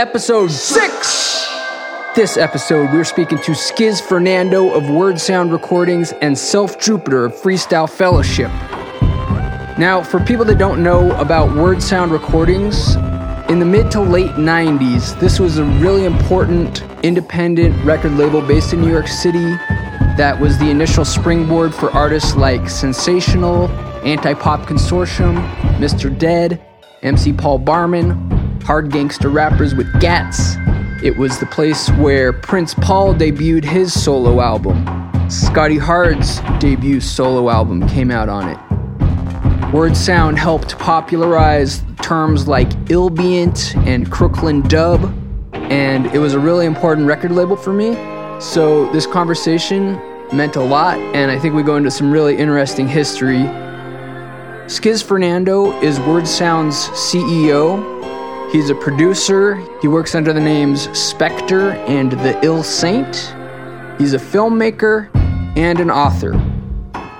episode 6. This episode, we're speaking to Skiz Fernando of Wordsound Recordings and Self Jupiter of Freestyle Fellowship. Now, for people that don't know about Wordsound Recordings, in the mid to late 90s, this was a really important independent record label based in New York City that was the initial springboard for artists like Sensational, Anti Pop Consortium, Mr. Dead, MC Paul Barman, Hawd Gankstuh Rappuhs Wid Ghatz. It was the place where Prince Paul debuted his solo album. Scotty Hard's debut solo album came out on it. Wordsound helped popularize terms like Illbient and Crooklyn Dub, and it was a really important record label for me. So this conversation meant a lot, and I think we go into some really interesting history. Skiz Fernando is Wordsound's CEO. He's a producer. He works under the names Spectre and The Ill Saint. He's a filmmaker and an author.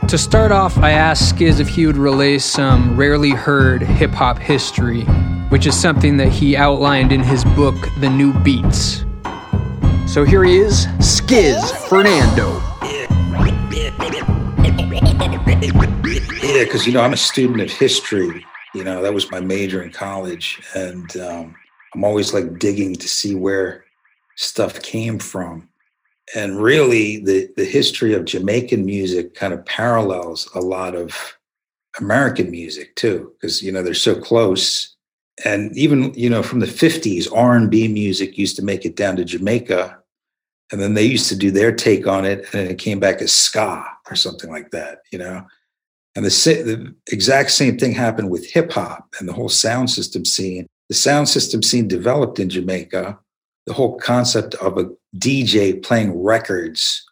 To start off, I asked Skiz if he would relay some rarely heard hip hop history, which is something that he outlined in his book, The New Beats. So here he is, Skiz Fernando. Yeah, because you know I'm a student of history. You know that was my major in college, and um, I'm always like digging to see where stuff came from. And really, the the history of Jamaican music kind of parallels a lot of American music too, because you know they're so close. And even you know from the 50s, R&B music used to make it down to Jamaica, and then they used to do their take on it, and it came back as ska or something like that. You know and the, the exact same thing happened with hip hop and the whole sound system scene. The sound system scene developed in Jamaica. The whole concept of a DJ playing records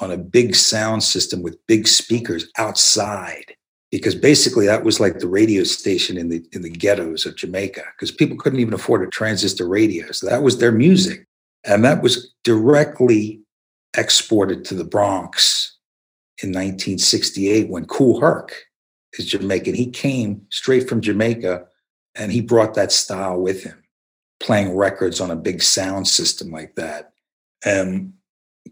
on a big sound system with big speakers outside because basically that was like the radio station in the in the ghettos of Jamaica because people couldn't even afford a transistor radio so that was their music and that was directly exported to the Bronx in 1968 when Kool Herc is Jamaican. He came straight from Jamaica and he brought that style with him, playing records on a big sound system like that. And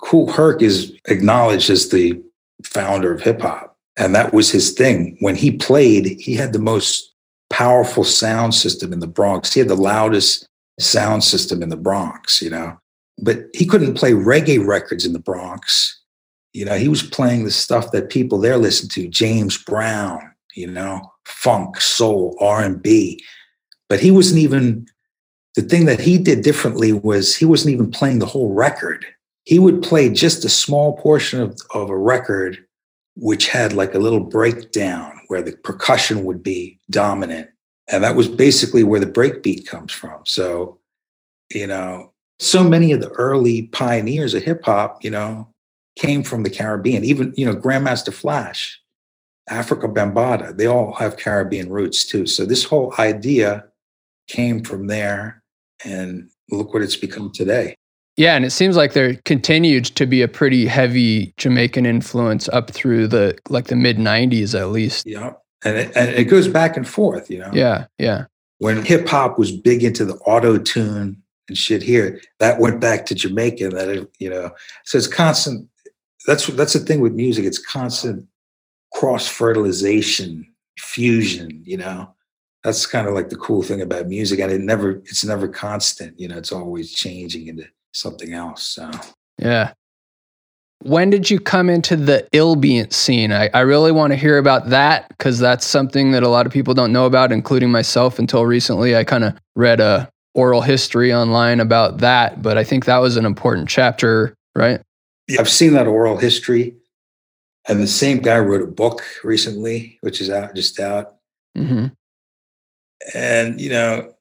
Kool Herc is acknowledged as the founder of hip hop. And that was his thing. When he played, he had the most powerful sound system in the Bronx. He had the loudest sound system in the Bronx, you know. But he couldn't play reggae records in the Bronx you know, he was playing the stuff that people there listen to, James Brown, you know, funk, soul, R&B. But he wasn't even the thing that he did differently was he wasn't even playing the whole record. He would play just a small portion of, of a record which had like a little breakdown where the percussion would be dominant. And that was basically where the breakbeat comes from. So, you know, so many of the early pioneers of hip hop, you know, came from the Caribbean. Even, you know, Grandmaster Flash, Afrika Bambaataa, they all have Caribbean roots too. So this whole idea came from there. And look what it's become today. Yeah, and it seems like there continued to be a pretty heavy Jamaican influence up through the like the mid '90s at least. Yeah, and it, and it goes back and forth, you know. Yeah, yeah. When hip hop was big into the auto tune and shit here, that went back to Jamaica. That it, you know, so it's constant that's that's the thing with music. It's constant cross fertilization, fusion. You know, that's kind of like the cool thing about music, and it never it's never constant. You know, it's always changing into something else. So yeah. When did you come into the Illbient scene? I, I really want to hear about that because that's something that a lot of people don't know about, including myself until recently. I kind of read a oral history online about that, but I think that was an important chapter, right? I've seen that oral history. And the same guy wrote a book recently, which is out just out. Mm-hmm. And you know,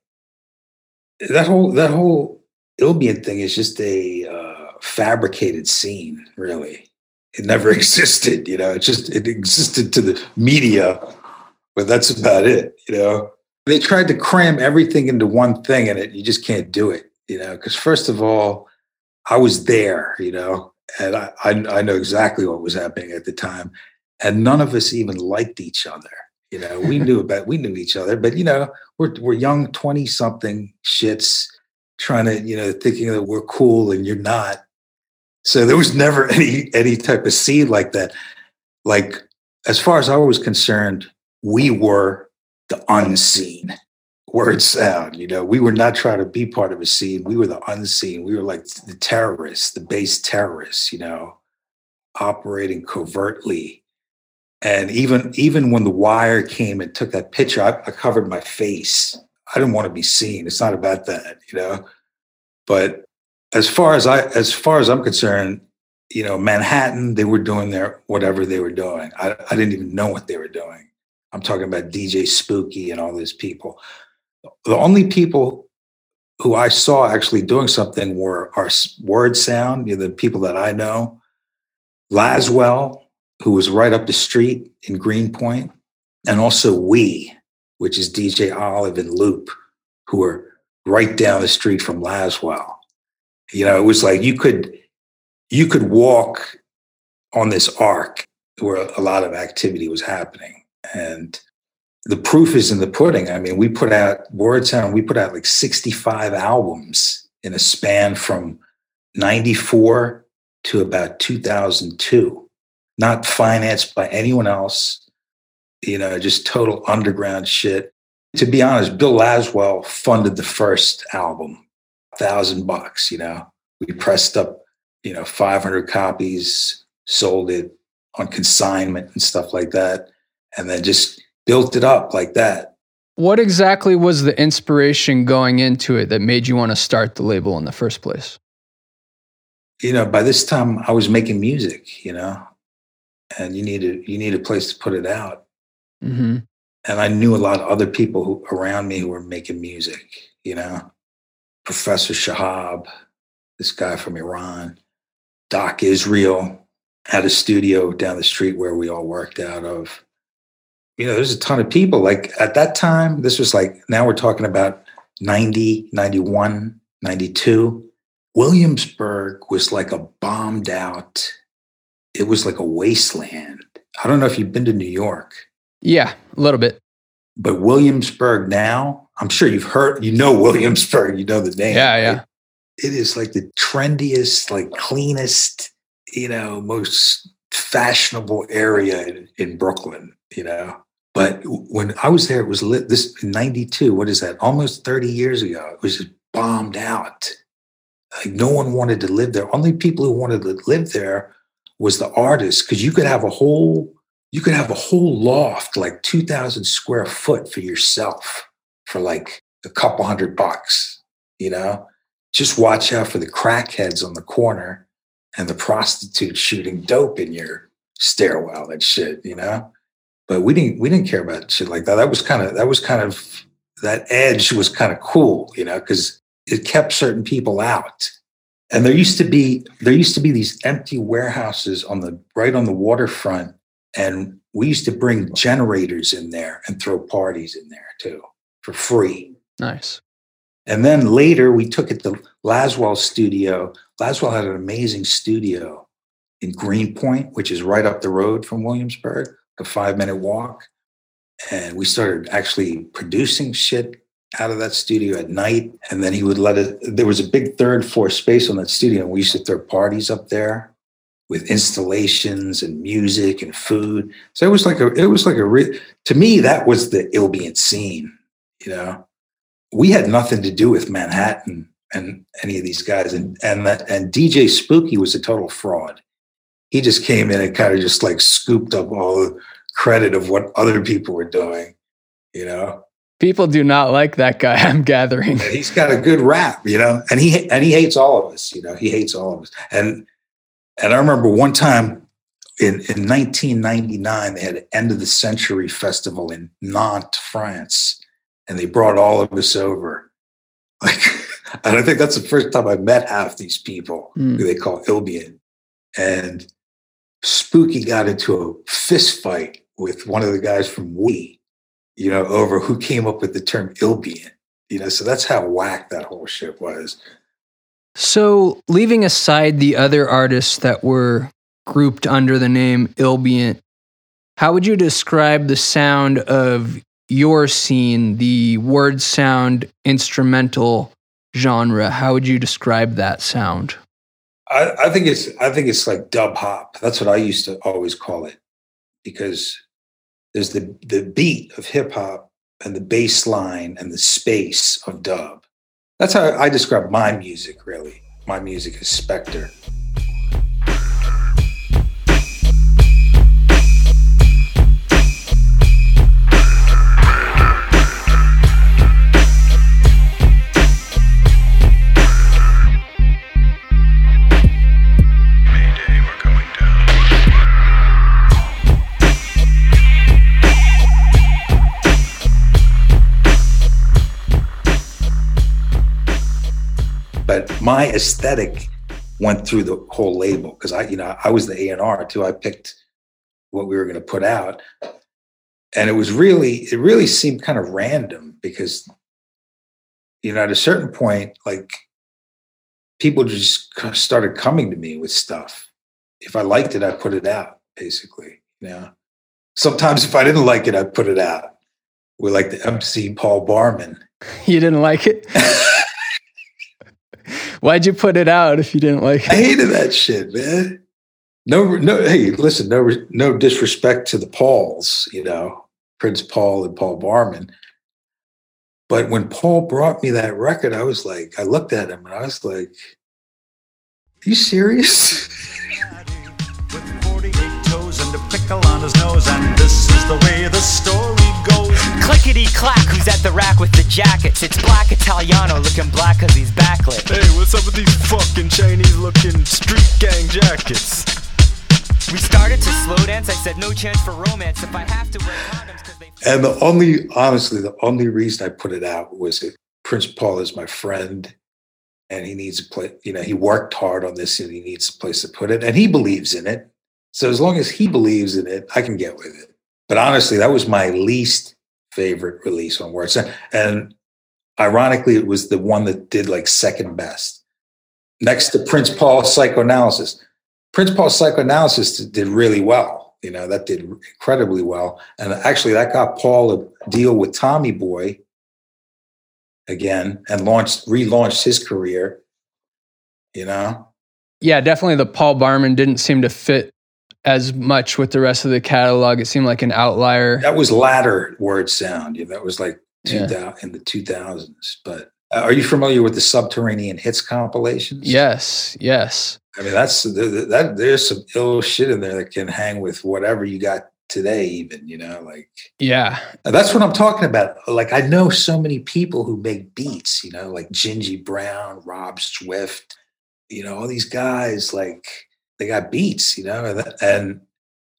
that whole that whole Illbient thing is just a uh, fabricated scene, really. It never existed, you know. It just it existed to the media, but that's about it, you know. They tried to cram everything into one thing, and it you just can't do it, you know. Because first of all, I was there, you know and I, I, I know exactly what was happening at the time and none of us even liked each other You know, we knew about we knew each other, but you know, we're we're young twenty something shits trying to you know thinking that we're cool and you're not. So there was never any any type of scene like that. Like as far as I was concerned, we were the unseen word sound. You know, we were not trying to be part of a scene. We were the unseen. We were like the terrorists, the base terrorists, you know, operating covertly. And even even when the wire came and took that picture, I, I covered my face. I didn't want to be seen. It's not about that, you know. But as far as I as far as I'm concerned, you know, Manhattan, they were doing their whatever they were doing. I, I didn't even know what they were doing. I'm talking about DJ Spooky and all those people. The only people who I saw actually doing something were our word sound, you know, the people that I know, Laswell, who was right up the street in Greenpoint, and also We, which is DJ Olive and Lloop, who were right down the street from Laswell. You know, it was like you could you could walk on this arc where a lot of activity was happening. And the proof is in the pudding. I mean, we put out Word we put out like 65 albums in a span from 94 to about 2002, not financed by anyone else, you know, just total underground shit. To be honest, Bill Laswell funded the first album, thousand bucks, you know. We pressed up, you know, 500 copies, sold it on consignment and stuff like that. And then just built it up like that. What exactly was the inspiration going into it that made you want to start the label in the first place? You know, by this time I was making music, you know, and you need a you need a place to put it out. Mm-hmm. And I knew a lot of other people who, around me who were making music, you know, Professor Shahab, this guy from Iran, Doc Israel had a studio down the street where we all worked out of you know, there's a ton of people. Like at that time, this was like, now we're talking about 90, 91, 92. Williamsburg was like a bombed out, it was like a wasteland. I don't know if you've been to New York. Yeah, a little bit. But Williamsburg now, I'm sure you've heard, you know Williamsburg, you know the name. Yeah, yeah. Right? It is like the trendiest, like cleanest, you know, most fashionable area in, in Brooklyn you know. But when I was there, it was lit. This in '92. What is that? Almost 30 years ago. It was just bombed out. Like no one wanted to live there. Only people who wanted to live there was the artists, because you could have a whole you could have a whole loft, like 2,000 square foot for yourself for like a couple hundred bucks. You know, just watch out for the crackheads on the corner and the prostitutes shooting dope in your stairwell and shit. You know but we didn't we didn't care about shit like that. That was kind of that was kind of that edge was kind of cool, you know, because it kept certain people out. And there used to be there used to be these empty warehouses on the right on the waterfront, and we used to bring generators in there and throw parties in there too for free. Nice. And then later we took it to Laswell studio. Laswell had an amazing studio in Greenpoint, which is right up the road from Williamsburg five minute walk. And we started actually producing shit out of that studio at night. And then he would let it, there was a big third floor space on that studio. And we used to throw parties up there with installations and music and food. So it was like a, it was like a, re- to me, that was the Illbient scene, you know? We had nothing to do with Manhattan and any of these guys. And, and that, and DJ Spooky was a total fraud. He just came in and kind of just like scooped up all credit of what other people were doing, you know. People do not like that guy. I'm gathering. He's got a good rap, you know, and he and he hates all of us, you know. He hates all of us. And and I remember one time in, in 1999, they had an end of the century festival in Nantes, France, and they brought all of us over. Like, and I think that's the first time I met half these people mm. who they call Illbient. And Spooky got into a fist fight with one of the guys from We, you know, over who came up with the term Illbient. You know, so that's how whack that whole shit was. So, leaving aside the other artists that were grouped under the name Illbient, How would you describe the sound of your scene, the word sound instrumental genre? How would you describe that sound? I, I think it's I think it's like dub hop. That's what I used to always call it, because there's the the beat of hip hop and the bass line and the space of dub. That's how I describe my music. Really, my music is Spectre. My aesthetic went through the whole label because I, you know, I was the A and R too. I picked what we were going to put out, and it was really, it really seemed kind of random because, you know, at a certain point, like people just started coming to me with stuff. If I liked it, I put it out. Basically, you know. Sometimes if I didn't like it, I put it out. We're like the MC Paul Barman. You didn't like it. Why'd you put it out if you didn't like it? I hated that shit, man. No, no. Hey, listen. No, no disrespect to the Pauls. You know, Prince Paul and Paul Barman. But when Paul brought me that record, I was like, I looked at him and I was like, "Are you serious?" With 48 toes and a pickle on his nose, and this is the way the story goes. Clickety clack, who's at the rack with the jackets? It's Black Italiano looking black cause he's backlit. Hey, what's up with these fucking Chinese looking street gang jackets? We started to slow dance. I said no chance for romance if I have to wear condoms because they. And the only, honestly, the only reason I put it out was that Prince Paul is my friend, and he needs a place. You know, he worked hard on this, and he needs a place to put it, and he believes in it. So as long as he believes in it, I can get with it. But honestly, that was my least favorite release on Words. And ironically, it was the one that did like second best. Next to Prince Paul Psychoanalysis. Prince Paul Psychoanalysis did really well. You know, that did incredibly well. And actually, that got Paul a deal with Tommy Boy again and launched, relaunched his career. You know? Yeah, definitely the Paul Barman didn't seem to fit as much with the rest of the catalog. It seemed like an outlier. That was latter word sound. Yeah, that was like 2000, yeah. in the 2000s. But uh, are you familiar with the Subterranean Hits compilations? Yes, yes. I mean, that's that, that. There's some ill shit in there that can hang with whatever you got today. Even you know, like yeah, that's what I'm talking about. Like I know so many people who make beats. You know, like Gingy Brown, Rob Swift. You know, all these guys like they got beats, you know, and, and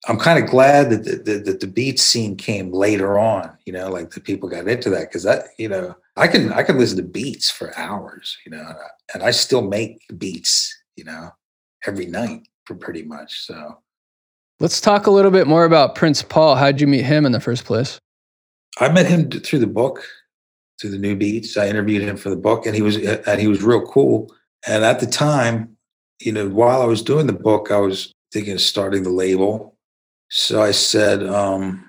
I'm kind of glad that the, the, that the beat scene came later on, you know, like the people got into that because that, you know, I can I can listen to beats for hours, you know, and I still make beats, you know, every night for pretty much. So let's talk a little bit more about Prince Paul. How'd you meet him in the first place? I met him through the book, through the new beats. I interviewed him for the book, and he was and he was real cool. And at the time, you know, while I was doing the book, I was thinking of starting the label. So I said, um,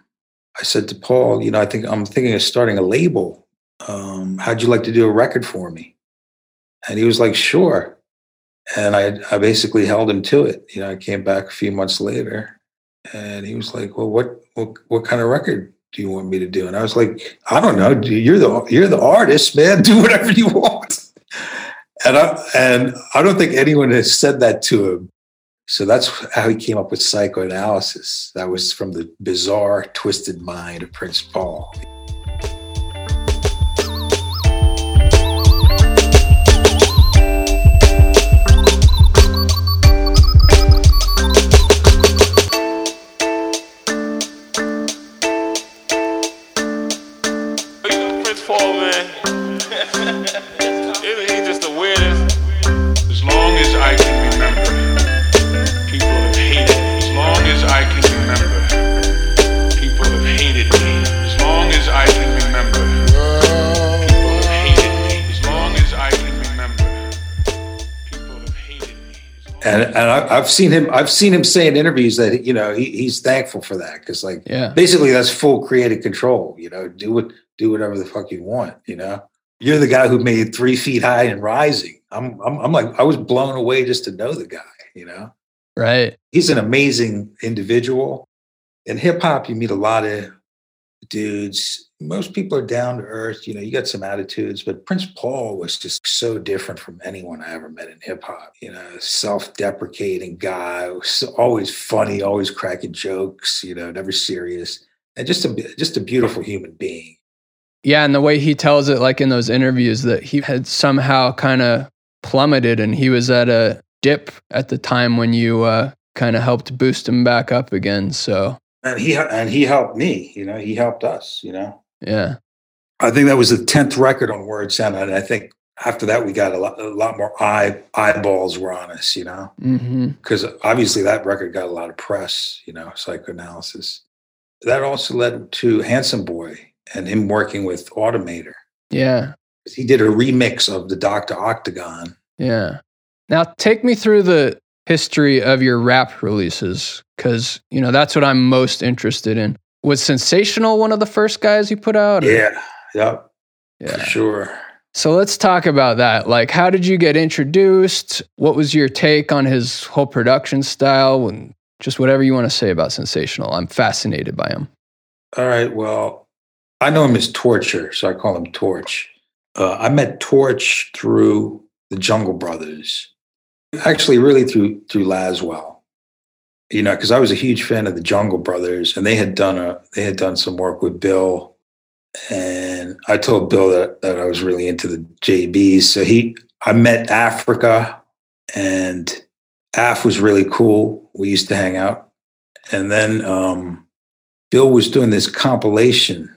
I said to Paul, you know, I think I'm thinking of starting a label. Um, how'd you like to do a record for me? And he was like, sure. And I, I basically held him to it. You know, I came back a few months later and he was like, well, what, what, what kind of record do you want me to do? And I was like, I don't know. You're the, you're the artist, man. Do whatever you want and I and I don't think anyone has said that to him. So that's how he came up with psychoanalysis. That was from the bizarre, twisted mind of Prince Paul. And and I, I've seen him. I've seen him say in interviews that you know he, he's thankful for that because like Yeah. basically that's full creative control. You know, do what do whatever the fuck you want. You know, you're the guy who made Three Feet High and Rising. I'm I'm, I'm like I was blown away just to know the guy. You know, Right. he's an amazing individual. In hip hop, you meet a lot of dudes. Most people are down to earth. You know, you got some attitudes, but Prince Paul was just so different from anyone I ever met in hip hop. You know, self deprecating guy, always funny, always cracking jokes. You know, never serious, and just a just a beautiful human being. Yeah, and the way he tells it, like in those interviews, that he had somehow kind of plummeted, and he was at a dip at the time when you uh, kind of helped boost him back up again. So And he and he helped me. You know, he helped us. You know. yeah, I think that was the tenth record on Wordsound, and I think after that we got a lot, a lot more eye eyeballs were on us, you know, mm-hmm. because obviously that record got a lot of press, you know, psychoanalysis. That also led to Handsome Boy and him working with Automator. yeah, He did a remix of the Doctor Octagon. yeah. Now take me through the history of your rap releases, because you know that's what I'm most interested in. Was Sensational one of the first guys you put out? or- Yeah, yep, for yeah. sure. So let's talk about that. Like, how did you get introduced? What was your take on his whole production style? And just whatever you want to say about Sensational. I'm fascinated by him. All right. Well, I know him as Torture, so I call him Torch. Uh, I met Torch through the Jungle Brothers, actually, really through through Laswell. You know, because I was a huge fan of the Jungle Brothers, and they had done a they had done some work with Bill, and I told Bill that that I was really into the JBs. So he, I met Africa, and Af was really cool. We used to hang out, and then. um Bill was doing this compilation.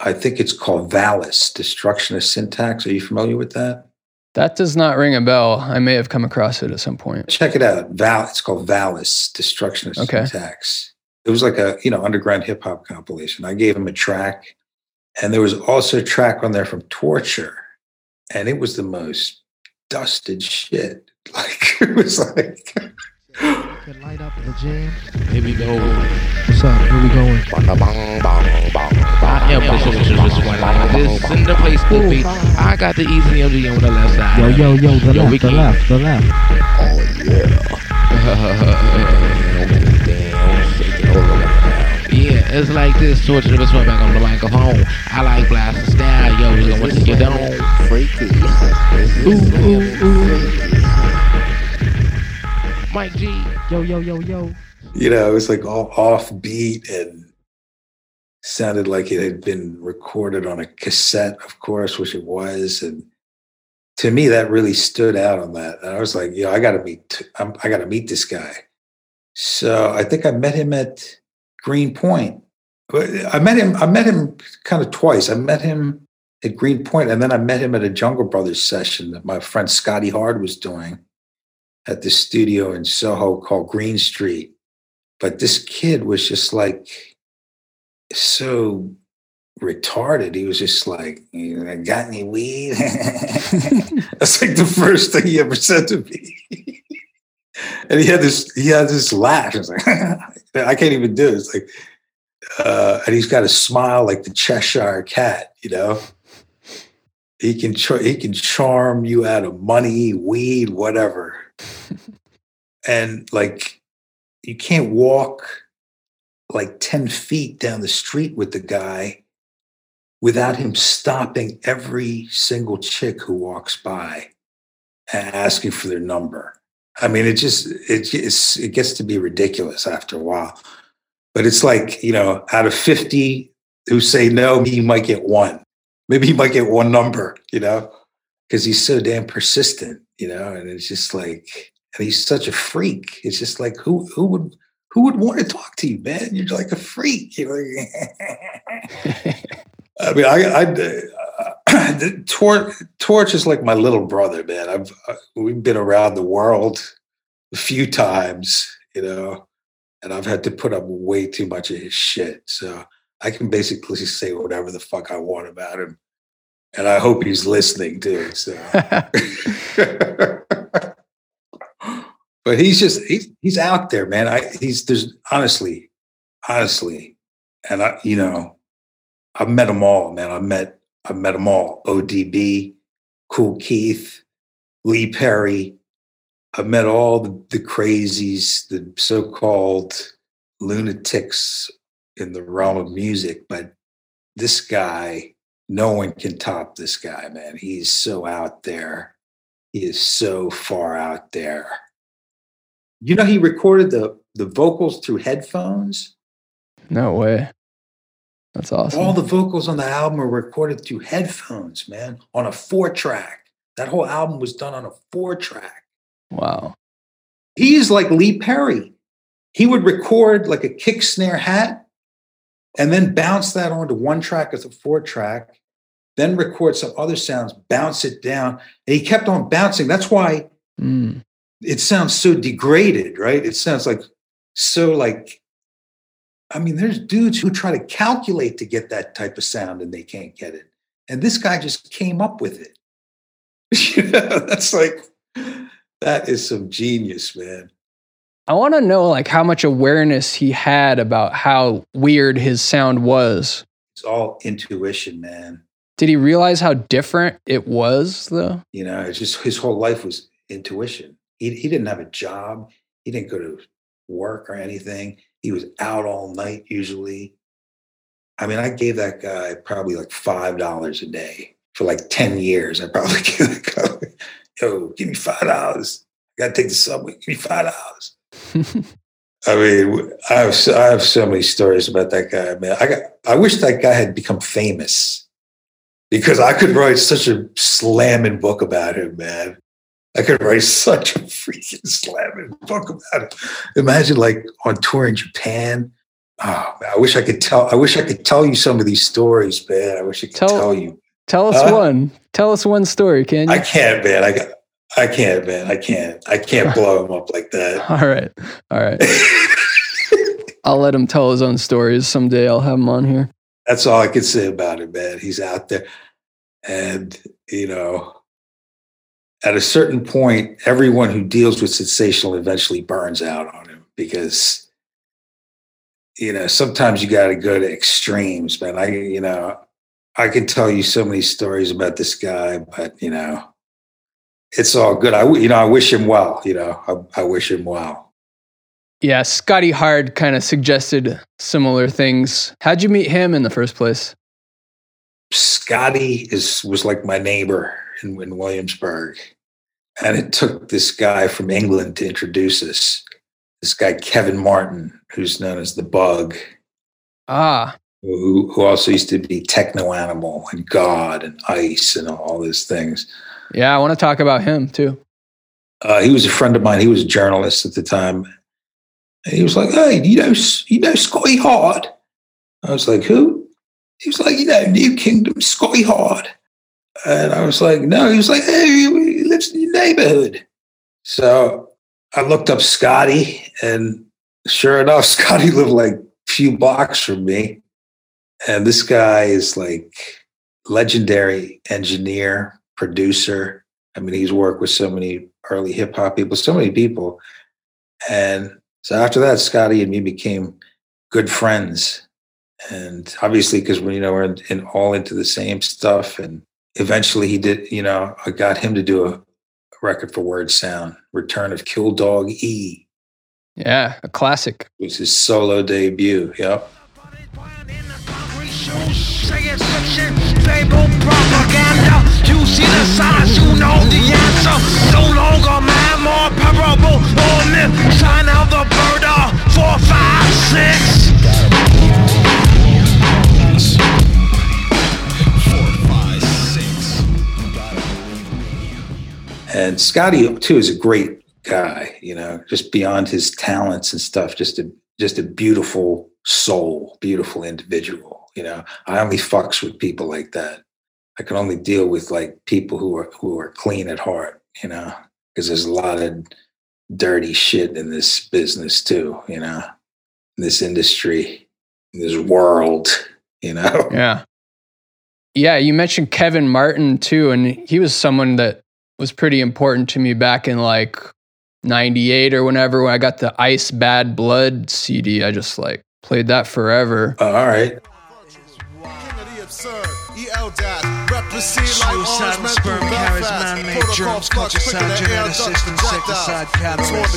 I think it's called Valis, Destruction of Syntax. Are you familiar with that? That does not ring a bell. I may have come across it at some point. Check it out. Val, it's called Valis, Destruction of Okay. Syntax. It was like a you know underground hip hop compilation. I gave him a track, and there was also a track on there from Torture, and it was the most dusted shit. Like it was like Can light up in the gym. Here we go. What's up? Where we going? I am the socialist one like this in the place to be. I got the easy MG on the left side. Yo, yo, yo, the Yo, left, the left, the left. Yeah, it's like this. Torture the swing back on the microphone. I like blasting style. Yo, we gonna take it down. Ooh, ooh, ooh. Mike G. Yo, yo, yo, yo. you know, it was like all offbeat and sounded like it had been recorded on a cassette, of course, which it was. And to me, that really stood out on that. And I was like, yo, I got to meet, I'm, I got to meet this guy. So I think I met him at Greenpoint. But I met him. I met him kind of twice. I met him at Greenpoint, and then I met him at a Jungle Brothers session that my friend Scotty Hard was doing at the studio in Soho called Greene Street but this kid was just like so retarded. He was just like, "You got any weed? That's like the first thing he ever said to me. and he had this, he had this laugh. I was like, I can't even do it. Like, uh, and he's got a smile like the Cheshire cat, you know. He can char- he can charm you out of money, weed, whatever. And like you can't walk like 10 feet down the street with the guy without him stopping every single chick who walks by and asking for their number. I mean, it just it it gets to be ridiculous after a while. But it's like, you know, out of 50 who say no, he might get one. Maybe he might get one number, you know, because he's so damn persistent, you know, and it's just like and he's such a freak. It's just like who who would who would want to talk to you, man? You're like a freak. You know? I mean, I, I uh, Torch is like my little brother, man. I've uh, we've been around the world a few times, you know, and I've had to put up way too much of his shit. So I can basically say whatever the fuck I want about him, and I hope he's listening too. So. but he's just he's he's out there, man. I he's there's honestly, honestly, and I you know, I've met them all, man. I met I met them all. ODB, Kool Keith, Lee Perry. I've met all the, the crazies, the so-called lunatics in the realm of music, but this guy, no one can top this guy, man. He's so out there. He is so far out there. You know, he recorded the the vocals through headphones. No way. That's awesome. All the vocals on the album are recorded through headphones, man, on a four track. That whole album was done on a four track. wow. He is like Lee Perry. He would record like a kick snare hat and then bounce that onto one track as a four track, then record some other sounds, bounce it down. And he kept on bouncing. That's why Mm. it sounds so degraded, right? It sounds like so like I mean, there's dudes who try to calculate to get that type of sound and they can't get it. And this guy just came up with it. you know, that's like that is some genius, man. I want to know like how much awareness he had about how weird his sound was. It's all intuition, man. Did he realize how different it was though? You know, it's just his whole life was intuition. He he didn't have a job. He didn't go to work or anything. He was out all night usually. I mean, I gave that guy probably like five dollars a day for like ten years. I probably gave that guy, yo, give me five dollars. I gotta take the subway. Give me five dollars. I mean, I have so, I have so many stories about that guy, man. I got I wish that guy had become famous because I could write such a slamming book about him, man. I could write such a freaking slamming book about it. Imagine like on tour in Japan. Oh man, I wish I could tell. I wish I could tell you some of these stories, man. I wish I could Tell- tell, you. Tell us Huh? one. Tell us one story, can you? I can't, man. I got. I can't, man. I can't. I can't blow him up like that. All right. All right. I'll let him tell his own stories someday. I'll have him on here. That's all I can say about it, man. He's out there. And, you know, at a certain point, everyone who deals with sensational eventually burns out on him because, you know, sometimes you got to go to extremes, man. I, you know, I can tell you so many stories about this guy, but, you know, it's all good. I, you know, I wish him well. You know, I, I wish him well. Yeah, Scotty Hard kind of suggested similar things. How'd you meet him in the first place? Scotty is was like my neighbor in, in Williamsburg. And it took this guy from England to introduce us. This guy, Kevin Martin, who's known as the Bug, Ah, who, who also used to be Techno Animal and God and Ice and all these things. yeah, I want to talk about him too. Uh, he was a friend of mine. He was a journalist at the time. And he was like, "Hey, you know, you know Scotty Hard?" I was like, "Who?" He was like, "You know, New Kingdom, Scotty Hard." And I was like, "No." He was like, "Hey, he lives in your neighborhood." So I looked up Scotty, and sure enough, Scotty lived like a few blocks from me. And this guy is like legendary engineer, producer. I mean, he's worked with so many early hip hop people, so many people. And so after that, Scotty and me became good friends. And obviously, because we, you know, we're in, in all into the same stuff. And eventually he did, you know, I got him to do a, a record for Wordsound, Return of Kill Dog E Yeah, a classic. was his solo debut. Yep. Fable, propaganda. You see the signs, you know the answer. No longer more myth. Sign the four, five, six. And Scotty too is a great guy, you know, just beyond his talents and stuff, just a just a beautiful soul, beautiful individual. You know, I only fucks with people like that. I can only deal with like people who are who are clean at heart, you know, because there's a lot of dirty shit in this business too, you know, in this industry, in this world, you know. Yeah. Yeah, you mentioned Kevin Martin too, and he was someone that was pretty important to me back in like 98 or whenever when I got the Ice Bad Blood CD. I just like played that forever. Oh, all right. Suicide and sperm carries man-made germs, culture-side, genetic system, insecticide, cannabis, holy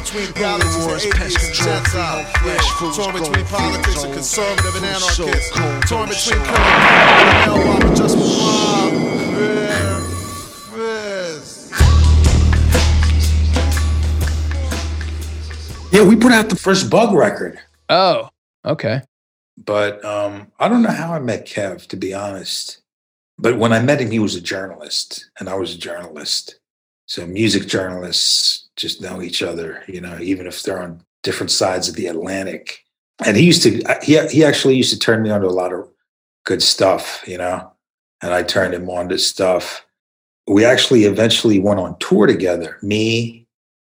wars, pest control, free home flesh, foods, Torn grown between politics and conservative and food so anarchist. Torn between so current and hell while just Yeah, we put out the first Bug record, Oh, okay. but um, I don't know how I met Kev, to be honest. But when I met him, he was a journalist, and I was a journalist. So music journalists just know each other, you know, even if they're on different sides of the Atlantic. And he used to, he he actually used to turn me on to a lot of good stuff, you know, and I turned him on to stuff. We actually eventually went on tour together, me,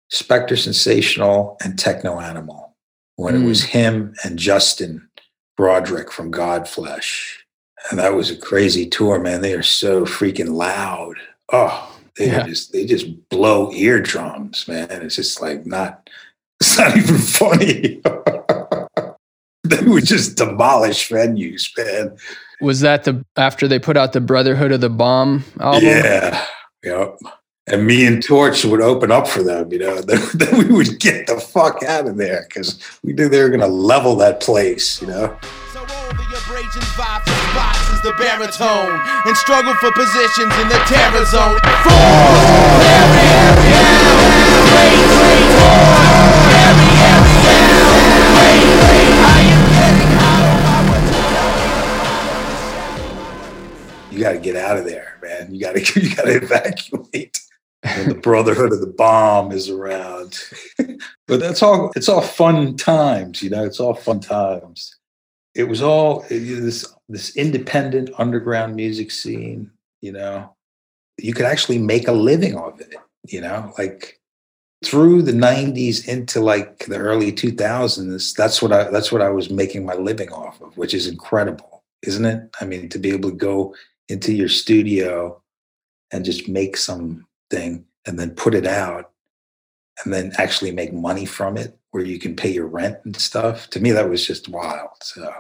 Spectre Sensational, and Techno Animal, when it hmm. was him and Justin Broadrick from Godflesh. And that was a crazy tour, man. They are so freaking loud. Oh, they Yeah. just they just blow eardrums, man. It's just like not it's not even funny. they would just demolish venues, man. Was that the after they put out the Brotherhood of the Bomb album? Yeah. Yep. And me and Torch would open up for them, you know. Then, then we would get the fuck out of there because we knew they were going to level that place, you know. So the baritone and struggle for positions in the terror zone. You got to get out of there, man. You got to you got to evacuate the Brotherhood of the Bomb is around. but that's all. It's all fun times, you know. It's all fun times. It was all this this independent underground music scene. You know, you could actually make a living off it. You know, like through the 90s into like the early 2000s that's what i that's what i was making my living off of which is incredible isn't it i mean to be able to go into your studio and just make something and then put it out and then actually make money from it where you can pay your rent and stuff to me that was just wild so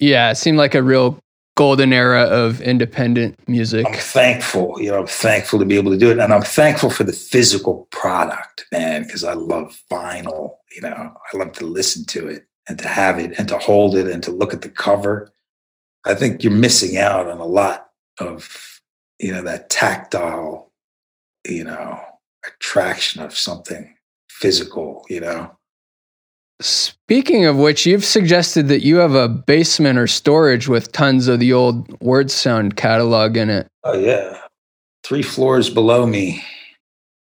Yeah, it seemed like a real golden era of independent music. i'm thankful you know i'm thankful to be able to do it and i'm thankful for the physical product man because i love vinyl you know. I love to listen to it and to have it and to hold it and to look at the cover. I think you're missing out on a lot of you know that tactile you know attraction of something physical you know Speaking of which, you've suggested that you have a basement or storage with tons of the old word sound catalog in it. oh yeah three floors below me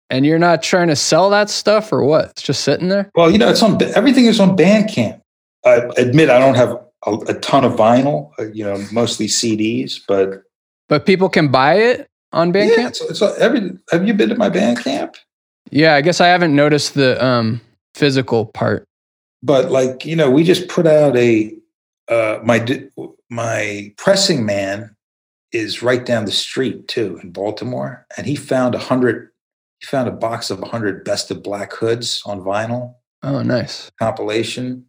And you're not trying to sell that stuff or what? It's just sitting there? Well, you know, it's on everything is on Bandcamp. I admit I don't have a, a ton of vinyl, uh, you know, mostly CDs, but But people can buy it on yeah, Bandcamp? it's, it's every. Have you been to my Bandcamp? Yeah, I guess I haven't noticed the um, physical part. But like, you know, we just put out a uh, my my pressing man is right down the street too in Baltimore, and he found a hundred. He found a box of a hundred best of black hoods on vinyl. Oh, nice. compilation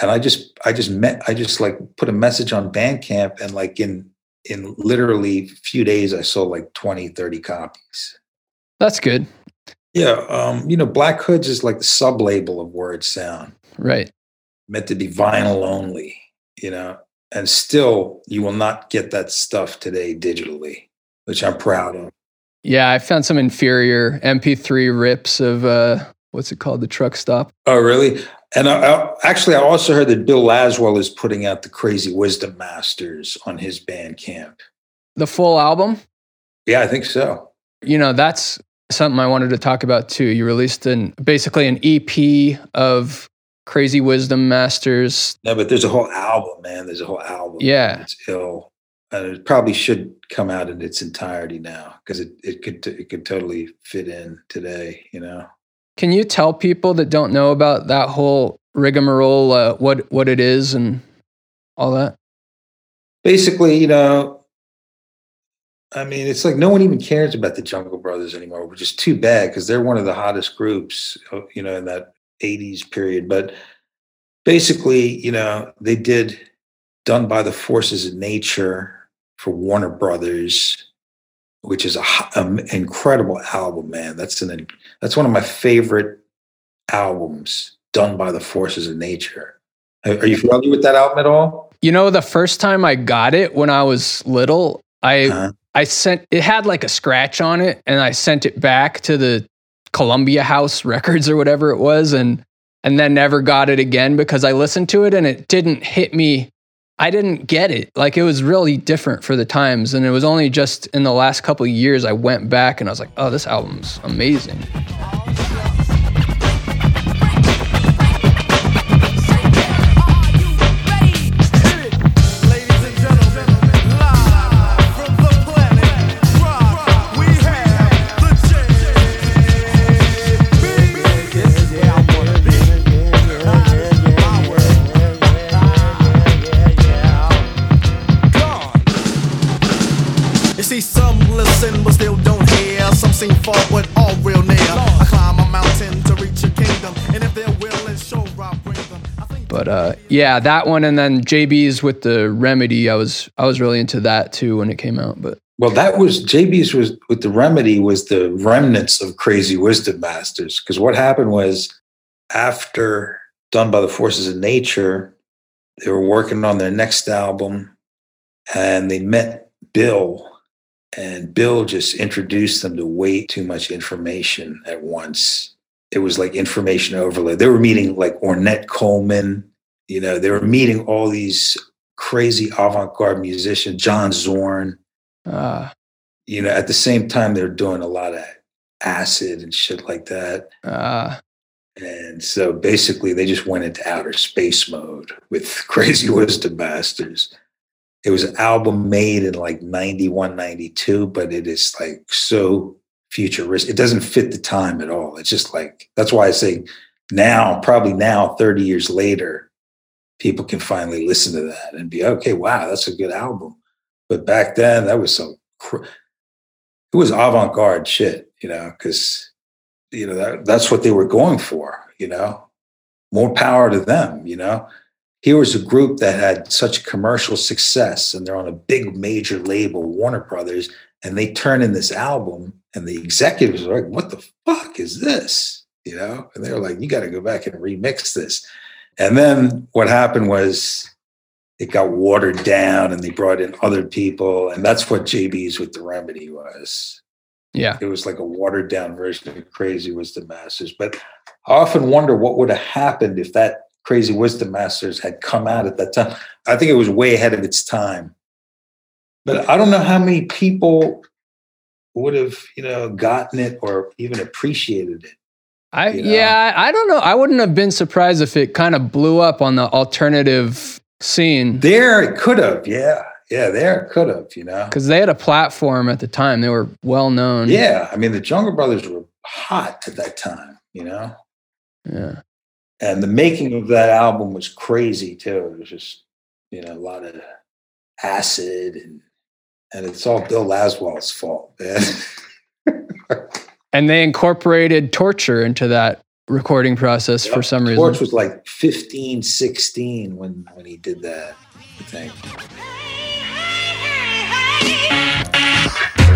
and i just i just met i just like put a message on bandcamp and like in in literally a few days i sold like 20 30 copies That's good. Yeah um you know black hoods is like the sub label of word sound Right. meant to be vinyl only you know and still you will not get that stuff today digitally which i'm proud of Yeah, I found some inferior MP3 rips of uh, what's it called? The truck stop. oh really and I, I, actually i also heard that bill laswell is putting out the crazy wisdom masters on his bandcamp The full album. yeah i think so You know, that's something I wanted to talk about too. You released an basically an EP of Crazy Wisdom Masters. No, but there's a whole album, man. There's a whole album. Yeah. It's ill. And it probably should come out in its entirety now because it, it could it could totally fit in today, you know. Can you tell people that don't know about that whole rigmarole uh, what what it is and all that? Basically, you know, I mean, it's like no one even cares about the Jungle Brothers anymore, which is too bad because they're one of the hottest groups, uh, you know, in that 80s period. But basically, you know, they did Done by the Forces of Nature for Warner Brothers, which is a h- um, incredible album, man. That's an that's one of my favorite albums done by the Forces of Nature. Are are you familiar with that album at all? You know, the first time I got it when I was little, I Uh-huh. I sent it had like a scratch on it, and I sent it back to the Columbia House Records or whatever it was, and and then never got it again because I listened to it and it didn't hit me. I didn't get it. Like it was really different for the times, and it was only just in the last couple years I went back and I was like, oh, this album's amazing. But uh, yeah, that one, and then J. Beez with the Remedy. I was I was really into that too when it came out. But Well, that was J. Beez was with the remedy was the remnants of Crazy Wisdom Masters. Because what happened was after done by the forces of nature, they were working on their next album and they met Bill. And Bill just introduced them to way too much information at once. It was like information overload. They were meeting like Ornette Coleman, you know, they were meeting all these crazy avant-garde musicians, John Zorn uh, you know, at the same time, they're doing a lot of acid and shit like that. uh, And so basically, they just went into outer space mode with Crazy Wisdom Masters. It was an album made in like 91, 92, but it is like so futuristic. It doesn't fit the time at all. It's just like, that's why I say now, probably now, 30 years later, people can finally listen to that and be, okay, wow, that's a good album. But back then, that was some, cr- it was avant garde shit, you know, because, you know, that, that's what they were going for, you know, more power to them, you know. Here was a group that had such commercial success and they're on a big major label, Warner Brothers, and they turn in this album and the executives are like, what the fuck is this? You know, and they're like, you got to go back and remix this. And then what happened was it got watered down and they brought in other people. And that's what J. Beez with the remedy was. yeah, It was like a watered down version of Crazy Wisdom Masters. But I often wonder what would have happened if that Crazy Wisdom Masters had come out at that time. I think it was way ahead of its time. But I don't know how many people would have, you know, gotten it or even appreciated it. I You know? yeah, I don't know. I wouldn't have been surprised if it kind of blew up on the alternative scene There it could have, yeah. Yeah, there it could have, you know. because they had a platform at the time. They were well known. Yeah. I mean, the Jungle Brothers were hot at that time, you know. yeah. and the making of that album was crazy too. It was just you know a lot of acid and and it's all Bill Laswell's fault, man. And they incorporated torture into that recording process for some reason. Torch was like 15, 16 when when he did that. I think.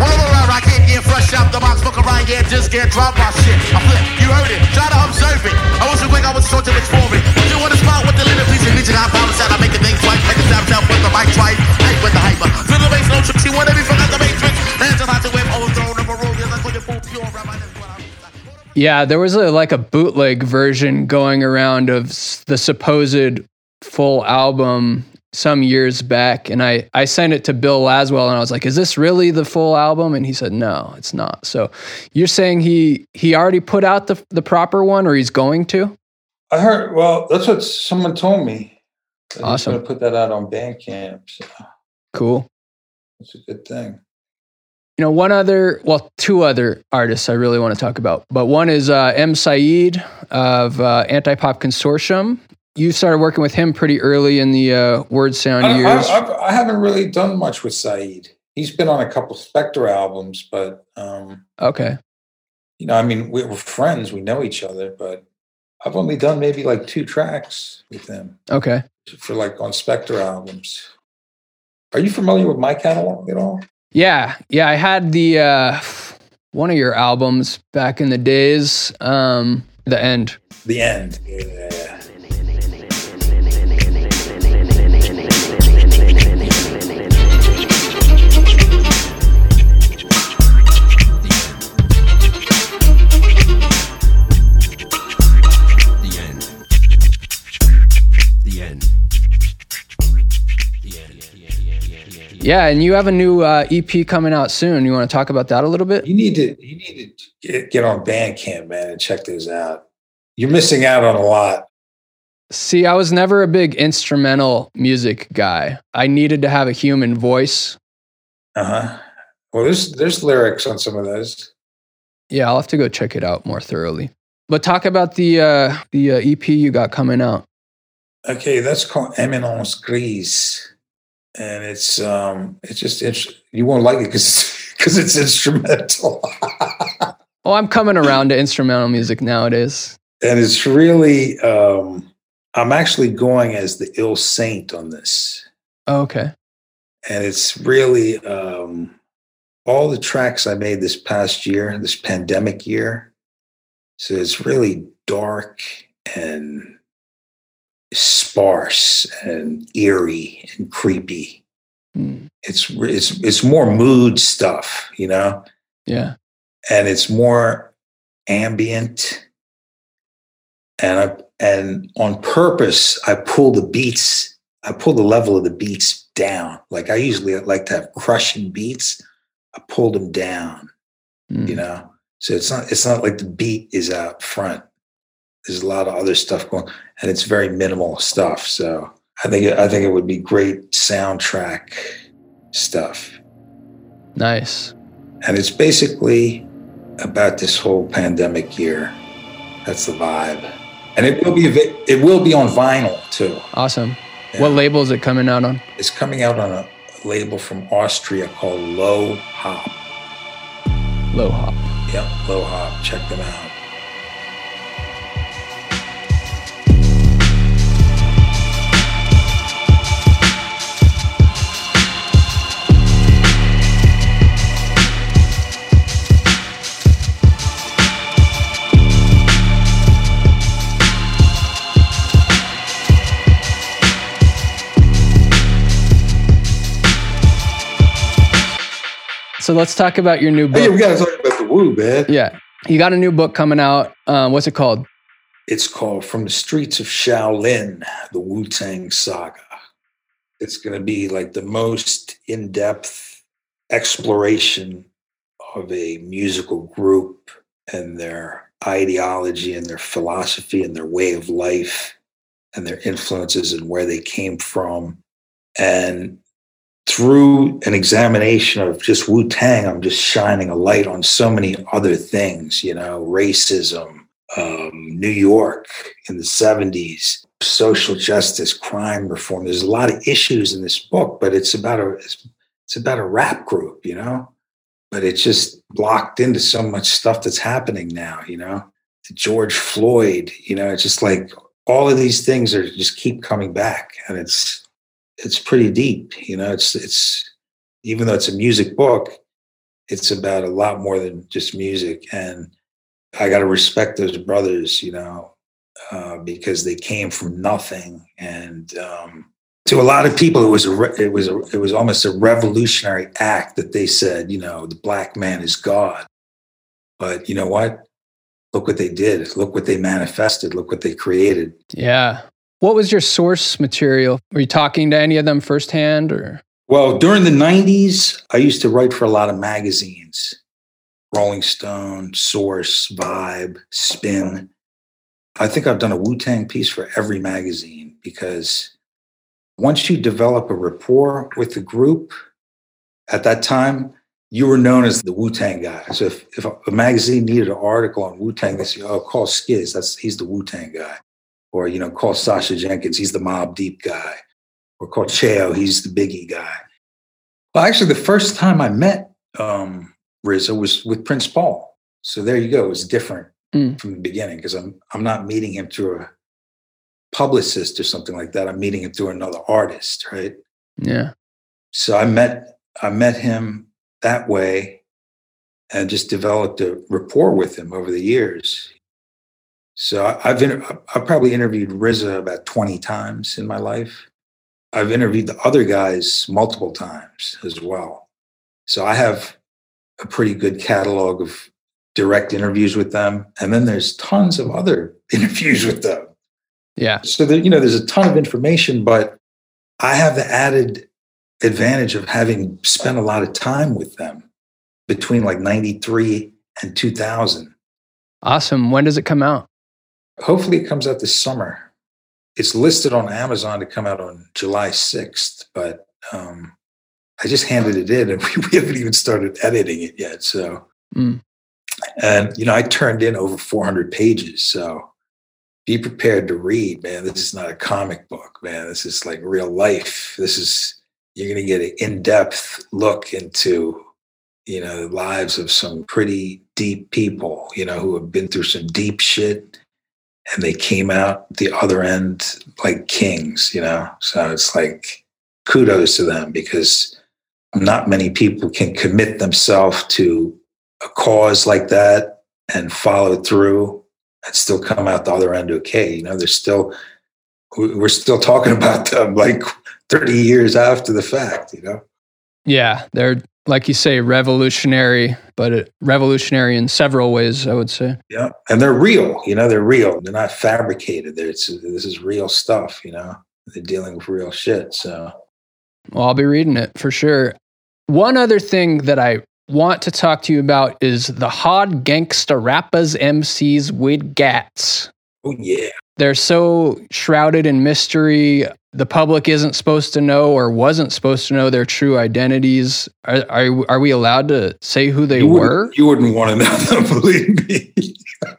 All around, I can't get fresh out the box, fuck around, yeah, just get dropped my shit. I flip, you heard it, try to observe it. I wasn't quick, I was short to explore it. Put you on the spot with the little piece of music, I balance out, I make the thing twice, make a sound out with the mic twice, hype with the hyper. Feel the bass, no tricks, you wanna be forgot the matrix. Hands on hot to whip, overthrown, never roll, yes, I call you full pure, rabbi, that's what I'm Yeah, there was a, like a bootleg version going around of the supposed full album some years back, and I I sent it to Bill Laswell, and I was like, "Is this really the full album?" And he said, "No, it's not." So you're saying he he already put out the the proper one, or he's going to? I heard. Well, that's what someone told me. that he's Awesome. gonna put that out on Bandcamp. So Cool. it's a good thing. You know, one other, well, two other artists I really want to talk about, but one is uh, M. Saeed of uh, Anti Pop Consortium. You started working with him pretty early in the uh, Wordsound I, years. I, I, I haven't really done much with Saeed. he's been on a couple Spectre albums, but um, Okay. you know, I mean, we- we're friends, we know each other, but I've only done maybe like two tracks with him Okay. for like on Spectre albums. Are you familiar with my catalog at all? Yeah. Yeah. I had the uh, one of your albums back in the days. Um, the end. The End. Yeah. Yeah, and you have a new uh, EP coming out soon. You want to talk about that a little bit? You need to you need to get, get on Bandcamp, man, and check those out. You're missing out on a lot. See, I was never a big instrumental music guy. I needed to have a human voice. Uh huh. Well, there's there's lyrics on some of those. Yeah, I'll have to go check it out more thoroughly. But talk about the uh, the uh, EP you got coming out. Okay, that's called Eminence Grise, and it's um it's just it's, you won't like it because because it's instrumental, Oh, I'm coming around to instrumental music nowadays. and it's really um I'm actually going as the ill saint on this, Oh, okay. and it's really um all the tracks I made this past year, this pandemic year. So it's really dark and sparse and eerie and creepy. Hmm. It's it's it's more mood stuff, you know, Yeah. and it's more ambient. And I and on purpose, I pull the beats. I pull the level of the beats down. Like I usually like to have crushing beats. I pulled them down Hmm. you know so it's not it's not like the beat is out front there's a lot of other stuff going and it's very minimal stuff so i think it, i think it would be great soundtrack stuff Nice. and it's basically about this whole pandemic year that's the vibe and it will be it will be on vinyl too Awesome. Yeah. What label is it coming out on? it's coming out on a label from austria called low hop Low Hop. yep low hop check them out So let's talk about your new Oh, yeah, we book. got to talk about the Wu, man. Yeah. You got a new book coming out. Um, what's it called? It's called From the Streets of Shaolin, the Wu Tang Saga. It's going to be like the most in depth exploration of a musical group and their ideology and their philosophy and their way of life and their influences and where they came from. And through an examination of just Wu Tang, I'm just shining a light on so many other things, you know, racism, um, New York in the 70s, social justice, crime reform. There's a lot of issues in this book, but it's about a it's, it's about a rap group, you know. But it's just blocked into so much stuff that's happening now, you know. To George Floyd, you know, it's just like all of these things are just keep coming back, and it's it's pretty deep, you know. It's it's even though it's a music book, it's about a lot more than just music and I got to respect those brothers, you know, uh, because they came from nothing. And um, to a lot of people, it was a re- it was a, it was almost a revolutionary act that they said, you know, the black man is God. But you know what? Look what they did. Look what they manifested. Look what they created. Yeah. What was your source material? Were you talking to any of them firsthand or? Well, during the '90s, I used to write for a lot of magazines. Rolling Stone, Source, Vibe, Spin. I think I've done a Wu Tang piece for every magazine because once you develop a rapport with the group, at that time, you were known as the Wu Tang guy. So if, if a magazine needed an article on Wu Tang, they say, oh, call Skiz, that's he's the Wu Tang guy. Or, you know, call Sasha Jenkins, he's the Mobb Deep guy. Or call Cheo, he's the Biggie guy. Well, actually, the first time I met um, RZA was with Prince Paul. So there you go. It was different Mm. from the beginning because I'm I'm not meeting him through a publicist or something like that. I'm meeting him through another artist, right? Yeah. So I met I met him that way and just developed a rapport with him over the years. So I, I've inter- I've probably interviewed RZA about 20 times in my life. I've interviewed the other guys multiple times as well. So I have a pretty good catalog of direct interviews with them. And then there's tons of other interviews with them. Yeah. So there, you know, there's a ton of information, but I have the added advantage of having spent a lot of time with them between like 93 and 2000. Awesome. When does it come out? Hopefully it comes out this summer. It's listed on Amazon to come out on July 6th, but um, I just handed it in and we, we haven't even started editing it yet. So, Mm. and you know, I turned in over 400 pages. So be prepared to read, man. This is not a comic book, man. This is like real life. This is, you're going to get an in depth look into, you know, the lives of some pretty deep people, you know, who have been through some deep shit and they came out the other end like kings, you know? So it's like kudos to them because not many people can commit themselves to a cause like that and follow through and still come out the other end okay. You know, there's still, we- we're still talking about them like 30 years after the fact, you know? Yeah. They're, like you say, revolutionary, but revolutionary in several ways, I would say. Yeah. And they're real, you know, they're real. They're not fabricated. They're, it's, this is real stuff, you know? They're dealing with real shit. So, Well, I'll be reading it for sure. One other thing that I want to talk to you about is the Hawd Gankstuh Rappuhs, MCs Wid Ghatz. oh, yeah. They're so shrouded in mystery. The public isn't supposed to know or wasn't supposed to know their true identities. Are, are, are we allowed to say who they you were? You wouldn't want to know them, believe me.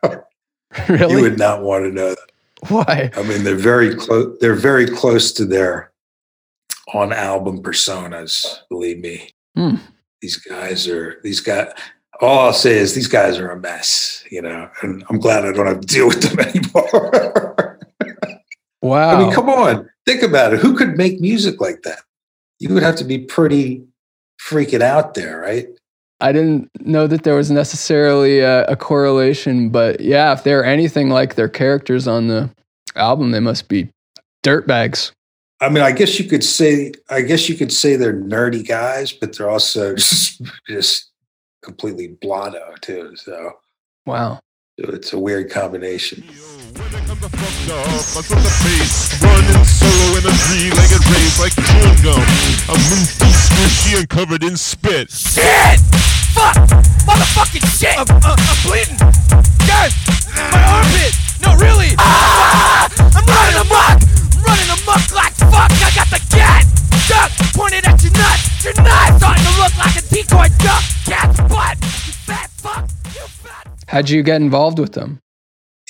really? You would not want to know that. Why? I mean, they're very close. They're very close to their on album personas. Believe me, Hmm. these guys are these guys. All I'll say is these guys are a mess, you know, and I'm glad I don't have to deal with them anymore. Wow. I mean, come on, think about it. Who could make music like that? You would have to be pretty freaking out there, right? I didn't know that there was necessarily a, a correlation, but yeah, if they're anything like their characters on the album, they must be dirtbags. I mean, I guess you could say, I guess you could say they're nerdy guys, but they're also just, just completely blotto too. So Wow. It's a weird combination. Running solo in a three-legged race like chewing gum. I'm squishy, and covered in spit. Shit! Fuck! Motherfucking shit! I'm, I'm, I'm bleeding! Guys! My armpit! No, really! Ah! I'm running amok! I'm running amok like fuck! I got the gat! Duck! Pointed at your nuts! Your nuts starting to look like a decoy duck! Cat's butt! You fat fuck! You fat... How'd you get involved with them?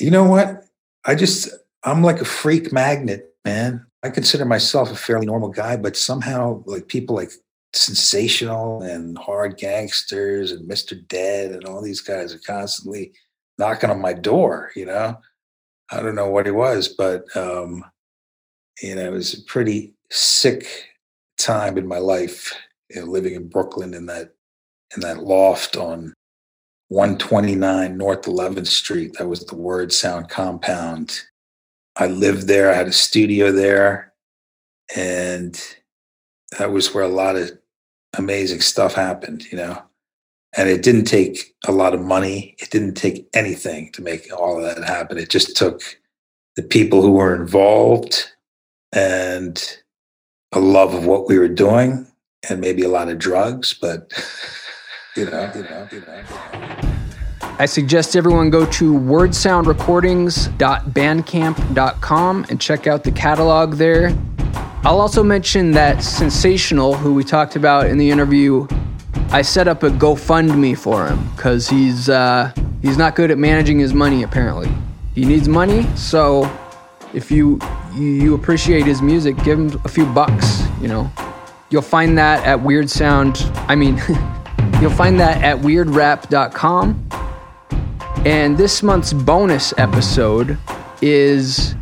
You know what? I just, I'm like a freak magnet, man. I consider myself a fairly normal guy, but somehow, like people like Sensational and Hard Gangsters and Mr. Dead and all these guys are constantly knocking on my door, you know? I don't know what it was, but, um, you know, it was a pretty sick time in my life, you know, living in Brooklyn in that, in that loft on 129 North 11th Street. That was the Wordsound compound. I lived there. I had a studio there. And that was where a lot of amazing stuff happened, you know. And it didn't take a lot of money. It didn't take anything to make all of that happen. It just took the people who were involved and a love of what we were doing and maybe a lot of drugs, but you know, you know, you know. I suggest everyone go to wordsoundrecordings.bandcamp.com and check out the catalog there. I'll also mention that Sensational, who we talked about in the interview, I set up a GoFundMe for him because he's uh, he's not good at managing his money. Apparently, he needs money. So, if you you, appreciate his music, give him a few bucks. You know, You'll find that at Weird Sound. I mean, you'll find that at weirdrap.com. And this month's bonus episode is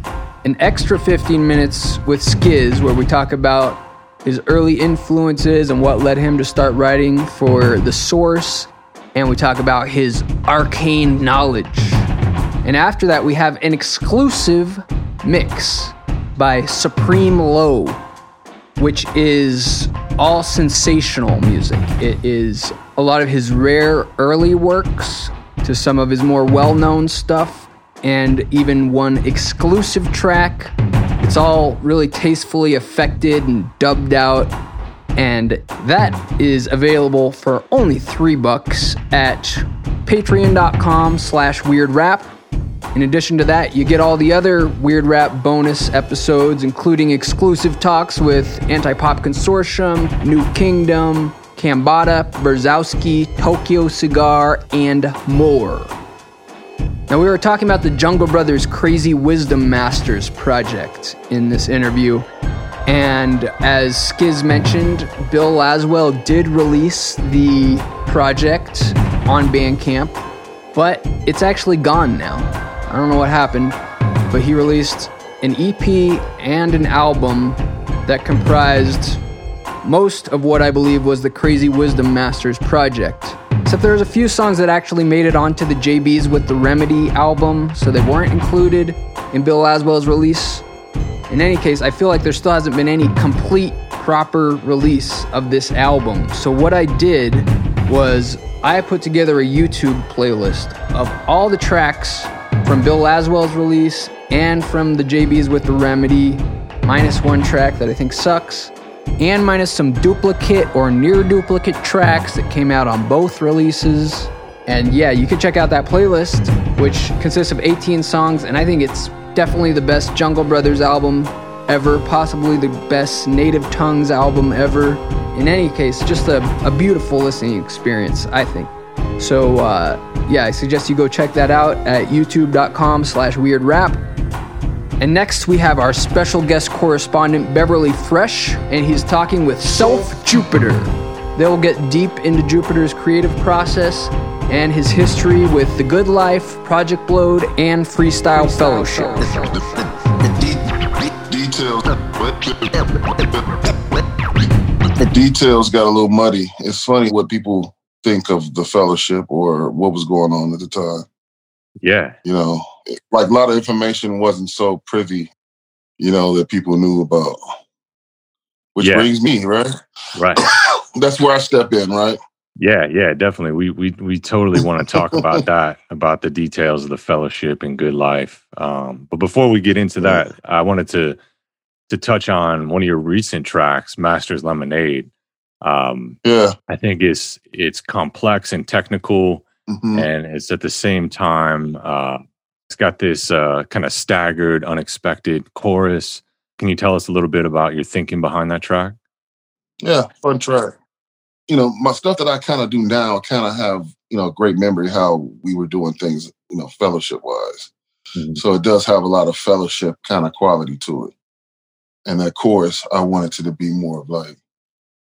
an extra 15 minutes with Skiz, where we talk about his early influences and what led him to start writing for The Source. And we talk about his arcane knowledge. And after that, we have an exclusive mix by Supreme Low, which is all sensational music. It is a lot of his rare early works to some of his more well known stuff, and even one exclusive track. It's all really tastefully affected and dubbed out, and that is available for only three bucks at patreon.com slash weird rap. In addition to that, you get all the other Weird Rap bonus episodes, including exclusive talks with Anti Pop Consortium, New Kingdom, Cambatta, Brzowski, Tokyo Cigar, and more. Now, we were talking about the Jungle Brothers Crazy Wisdom Masters project in this interview. And as Skiz mentioned, Bill Laswell did release the project on Bandcamp, but it's actually gone now. I don't know what happened, but he released an EP and an album that comprised most of what I believe was the Crazy Wisdom Masters project. Except there's a few songs that actually made it onto the J. Beez with the Remedy album, so they weren't included in Bill Laswell's release. In any case, I feel like there still hasn't been any complete, proper release of this album. So what I did was I put together a YouTube playlist of all the tracks from Bill Laswell's release and from the J. Beez with the Remedy, minus one track that I think sucks, and minus some duplicate or near duplicate tracks that came out on both releases. And yeah, you can check out that playlist, which consists of 18 songs, and I think it's definitely the best Jungle Brothers album ever, possibly the best Native Tongues album ever. In any case, just a, a beautiful listening experience, I think. So uh, yeah, I suggest you go check that out at youtube.com slash weird rap. And next we have our special guest correspondent Beverly Fre$h, and he's talking with Self Jupiter. They'll get deep into Jupiter's creative process and his history with The Good Life, Project Blowed, and Freestyle Fellowship. Details. The details got a little muddy. It's funny what people think of the fellowship or what was going on at the time. Yeah. You know, like a lot of information wasn't so privy, you know, that people knew about. Which Yeah. brings me, right? Right. That's where I step in, right? Yeah, yeah, definitely. We we we totally want to talk about that, about the details of the fellowship and good life. Um, but before we get into that, I wanted to to touch on one of your recent tracks, Masters Lemonade. Um, Yeah. I think it's it's complex and technical, Mhm. and it's at the same time uh, it's got this uh, kind of staggered, unexpected chorus. Can you tell us a little bit about your thinking behind that track? Yeah, fun track. You know, my stuff that I kind of do now, kind of have, you know, great memory how we were doing things, you know, fellowship wise. So it does have a lot of fellowship kind of quality to it. And that chorus, I wanted it to be more of like,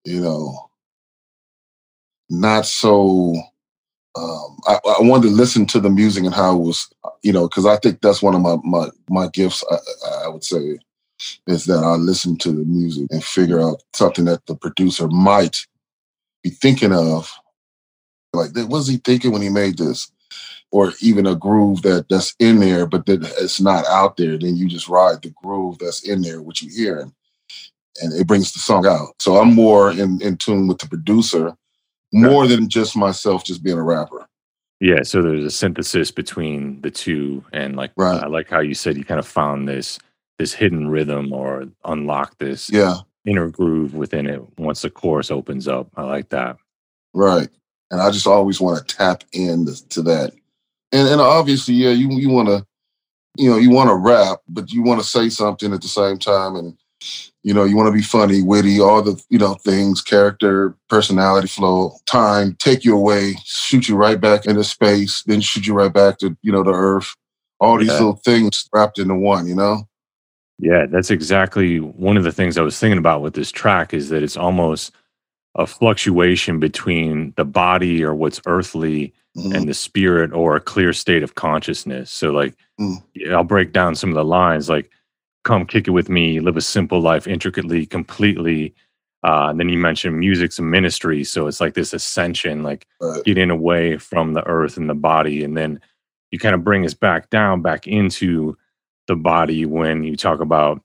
you know, not so. Um, I, I wanted to listen to the music and how it was, you know, because I think that's one of my my my gifts. I, I would say is that I listen to the music and figure out something that the producer might be thinking of. Like, what was he thinking when he made this? Or even a groove that that's in there, but that it's not out there. Then you just ride the groove that's in there, what you hear, and, and it brings the song out. So I'm more in, in tune with the producer, more than just myself just being a rapper. Yeah, so there's a synthesis between the two, and like right. I like how you said you kind of found this this hidden rhythm or unlock this Yeah. inner groove within it once the chorus opens up. I like that. Right. And I just always want to tap in to that. And and obviously, yeah, you you want to, you know, you want to rap, but you want to say something at the same time, and you know, you want to be funny, witty, all the you know things, character, personality, flow, time, take you away, shoot you right back into space, then shoot you right back to you know the earth. All these Yeah. little things wrapped into one, you know. Yeah, that's exactly one of the things I was thinking about with this track is that it's almost a fluctuation between the body or what's earthly Mhm. and the spirit or a clear state of consciousness. So like Mm. I'll break down some of the lines like come kick it with me, live a simple life intricately, completely. Uh, and then you mentioned music's a ministry. So it's like this ascension, like Right. getting away from the earth and the body. And then you kind of bring us back down, back into the body when you talk about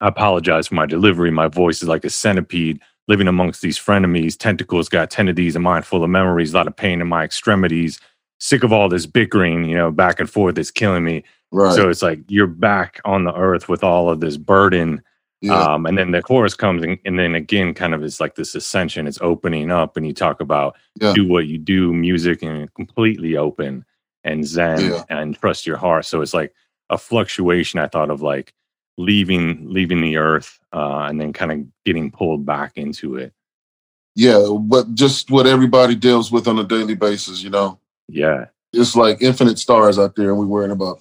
I apologize for my delivery. My voice is like a centipede living amongst these frenemies. Tentacles got 10 of these, a mind full of memories, a lot of pain in my extremities. Sick of all this bickering, you know, back and forth is killing me. Right. So it's like you're back on the earth with all of this burden. yeah. Um, and then the chorus comes and, and then again kind of is like this ascension, it's opening up, and you talk about Yeah. do what you do, music and completely open and zen Yeah. and trust your heart. So it's like a fluctuation I thought of like leaving leaving the earth uh, and then kind of getting pulled back into it. yeah, but just what everybody deals with on a daily basis, you know. Yeah. It's like infinite stars out there, and we're worrying about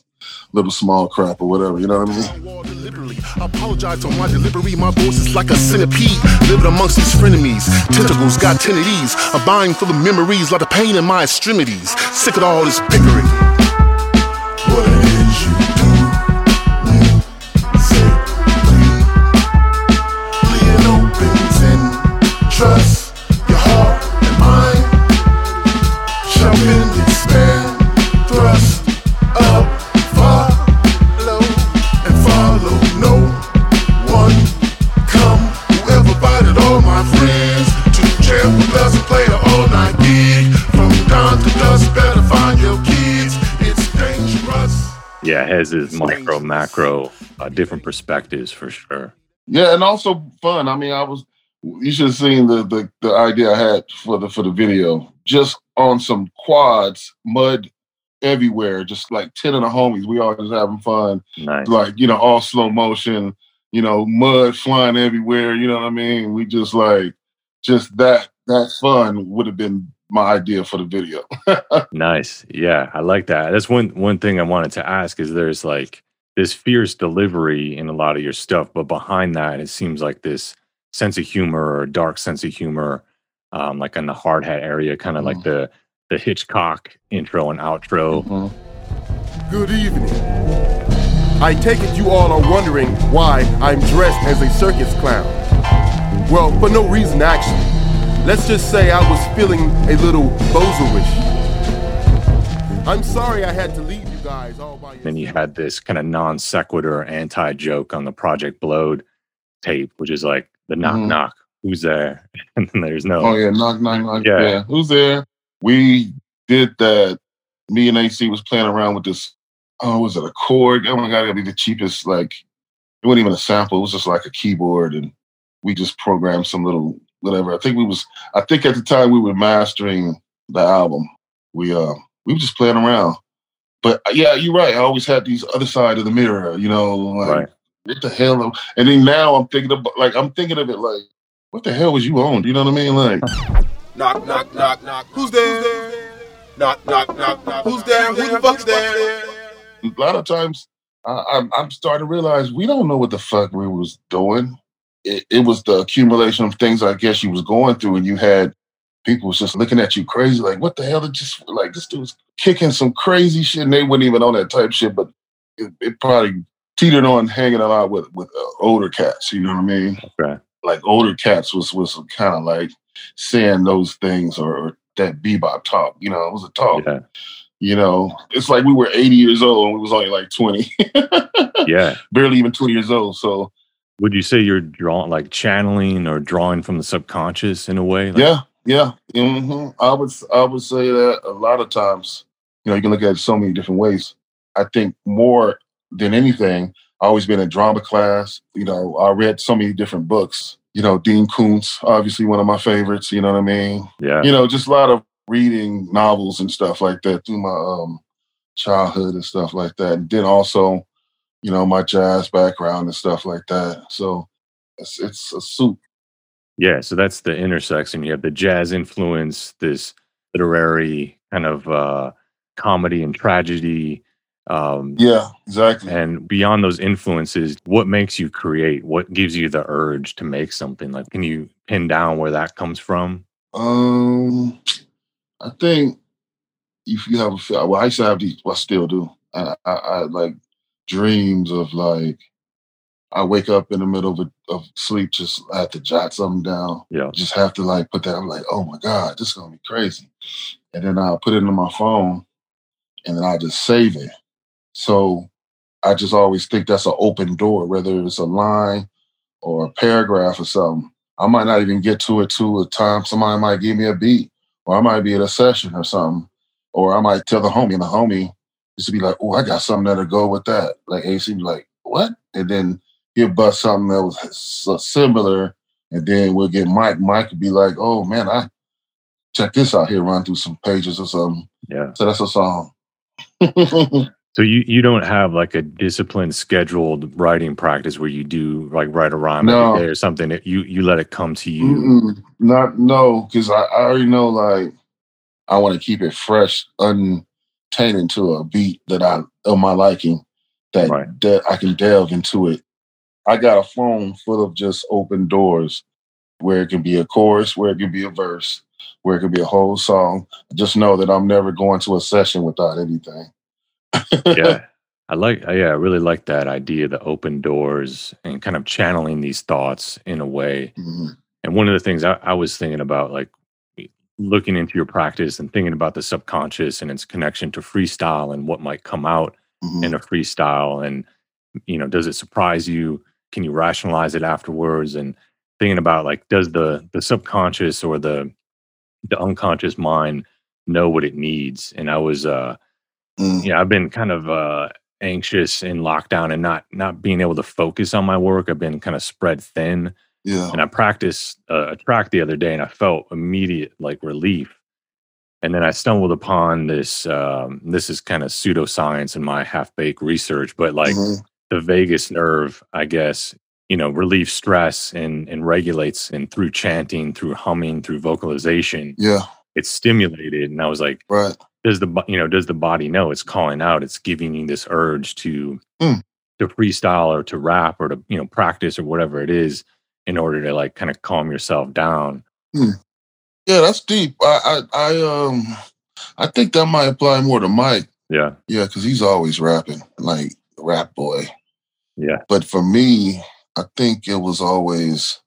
little small crap or whatever. You know what I mean? Deliberately, I apologize on my delivery. My voice is like a centipede, living amongst these frenemies. Tentacles got ten of these, a mind full of memories, lot of pain in my extremities. Sick of all this bickering. What you do when you say Lean opens in trust Yeah, it has his micro, macro, uh, different perspectives for sure. Yeah, and also fun. I mean, I was you should have seen the, the the idea I had for the for the video. Just on some quads, mud everywhere, just like ten of the homies. We all just having fun. Nice. Like, you know, all slow motion, you know, mud flying everywhere, you know what I mean? We just like just that that fun would have been my idea for the video. Nice. Yeah, I like that. That's one one thing I wanted to ask is there's like this fierce delivery in a lot of your stuff, but behind that it seems like this sense of humor or dark sense of humor, um, like in the hard hat area, kind of like the the Hitchcock intro and outro. Good evening. I take it you all are wondering why I'm dressed as a circus clown. Well, for no reason actually. Let's just say I was feeling a little bozerish. I'm sorry I had to leave you guys all by Then you had this kind of non sequitur anti joke on the Project Blowed tape, which is like the knock Mhm. knock, who's there? And then there's no Oh yeah, knock knock knock. Yeah. Yeah. Who's there? We did that. Me and AC was playing around with this. Oh, was it a chord? Oh my god, it'd be the cheapest. Like it wasn't even a sample. It was just like a keyboard, and we just programmed some little whatever. I think we was. I think at the time we were mastering the album. We uh we were just playing around. But uh, yeah, you're right. I always had these other side of the mirror. You know, like Right. what the hell? And then now I'm thinking about like I'm thinking of it like, what the hell was you on? You know what I mean? Like. Knock, knock, knock, knock. Who's there? Knock, knock, knock, knock. Who's there? Who the fuck's there? a lot of times I, I'm, I'm starting to realize we don't know what the fuck we was doing. It, it was the accumulation of things I guess you was going through, and you had people was just looking at you crazy, like, what the hell did just like this dude's kicking some crazy shit, and they weren't even on that type shit, but it, it probably teetered on hanging out with with uh, older cats. You know what I mean? Right. Like older cats was was kind of like saying those things or, or that bebop talk. You know, it was a talk. Yeah. You know, it's like we were 80 years old and we was only like 20. Yeah. Barely even 20 years old. So Would you say you're drawing like channeling or drawing from the subconscious in a way? Like, yeah, yeah. hmm I would I would say that a lot of times, you know, you can look at it so many different ways. I think more than anything, I always been in drama class. You know, I read so many different books. You know, Dean Koontz, obviously one of my favorites. You know what I mean? Yeah. You know, just a lot of reading novels and stuff like that through my um, childhood and stuff like that. And then also, you know, my jazz background and stuff like that. So it's it's a soup. Yeah, so that's the intersection. You have the jazz influence, this literary kind of uh, comedy and tragedy, Um, Yeah, exactly. and beyond those influences, what makes you create? What gives you the urge to make something? Like, can you pin down where that comes from? Um, I think if you have a well, I used to have these. Well, I still do. I, I, I like dreams of like I wake up in the middle of, a, of sleep, just I have to jot something down. Yeah. Just have to like put that. I'm like, oh my god, this is gonna be crazy. And then I'll put it into my phone, and then I just save it. So I just always think that's an open door, whether it's a line or a paragraph or something. I might not even get to it to a time. Somebody might give me a beat, or I might be at a session or something, or I might tell the homie, and the homie just to be like, "Oh, I got something that'll go with that." Like AC be like, "What?" And then he'll bust something that was similar, and then we'll get Mike. Mike would be like, "Oh man, I check this out here, run through some pages or something." Yeah. So that's a song. So you you don't have like a disciplined, scheduled writing practice where you do like write a rhyme No. every day or something. That you you let it come to you. Mm-mm, not no, because I, I already know like I want to keep it fresh, untainted to a beat that I of my liking that that I can delve into it. I got a phone full of just open doors where it can be a chorus, where it can be a verse, where it can be a whole song. Just know that I'm never going to a session without anything. yeah. I like, yeah, I really like that idea, the open doors and kind of channeling these thoughts in a way. Mm-hmm. And one of the things I, I was thinking about, like looking into your practice and thinking about the subconscious and its connection to freestyle and what might come out Mm-hmm. in a freestyle. And, you know, does it surprise you? Can you rationalize it afterwards? And thinking about like, does the the subconscious or the the unconscious mind know what it needs? And I was uh Mm. yeah, I've been kind of uh anxious in lockdown and not not being able to focus on my work. I've been kind of spread thin. Yeah. And I practiced uh, a track the other day and I felt immediate like relief. And then I stumbled upon this um this is kind of pseudoscience in my half-baked research, but like Mhm. the vagus nerve, I guess, you know, relieves stress and and regulates and through chanting, through humming, through vocalization, Yeah. it's stimulated. And I was like, right. does the you know does the body know it's calling out? It's giving you this urge to Mm. to freestyle or to rap or to you know practice or whatever it is in order to like kind of calm yourself down. Hmm. Yeah, that's deep. I, I, I, um, I think that might apply more to Mike. Yeah, Yeah, because he's always rapping, like rap boy. yeah, But for me, I think it was always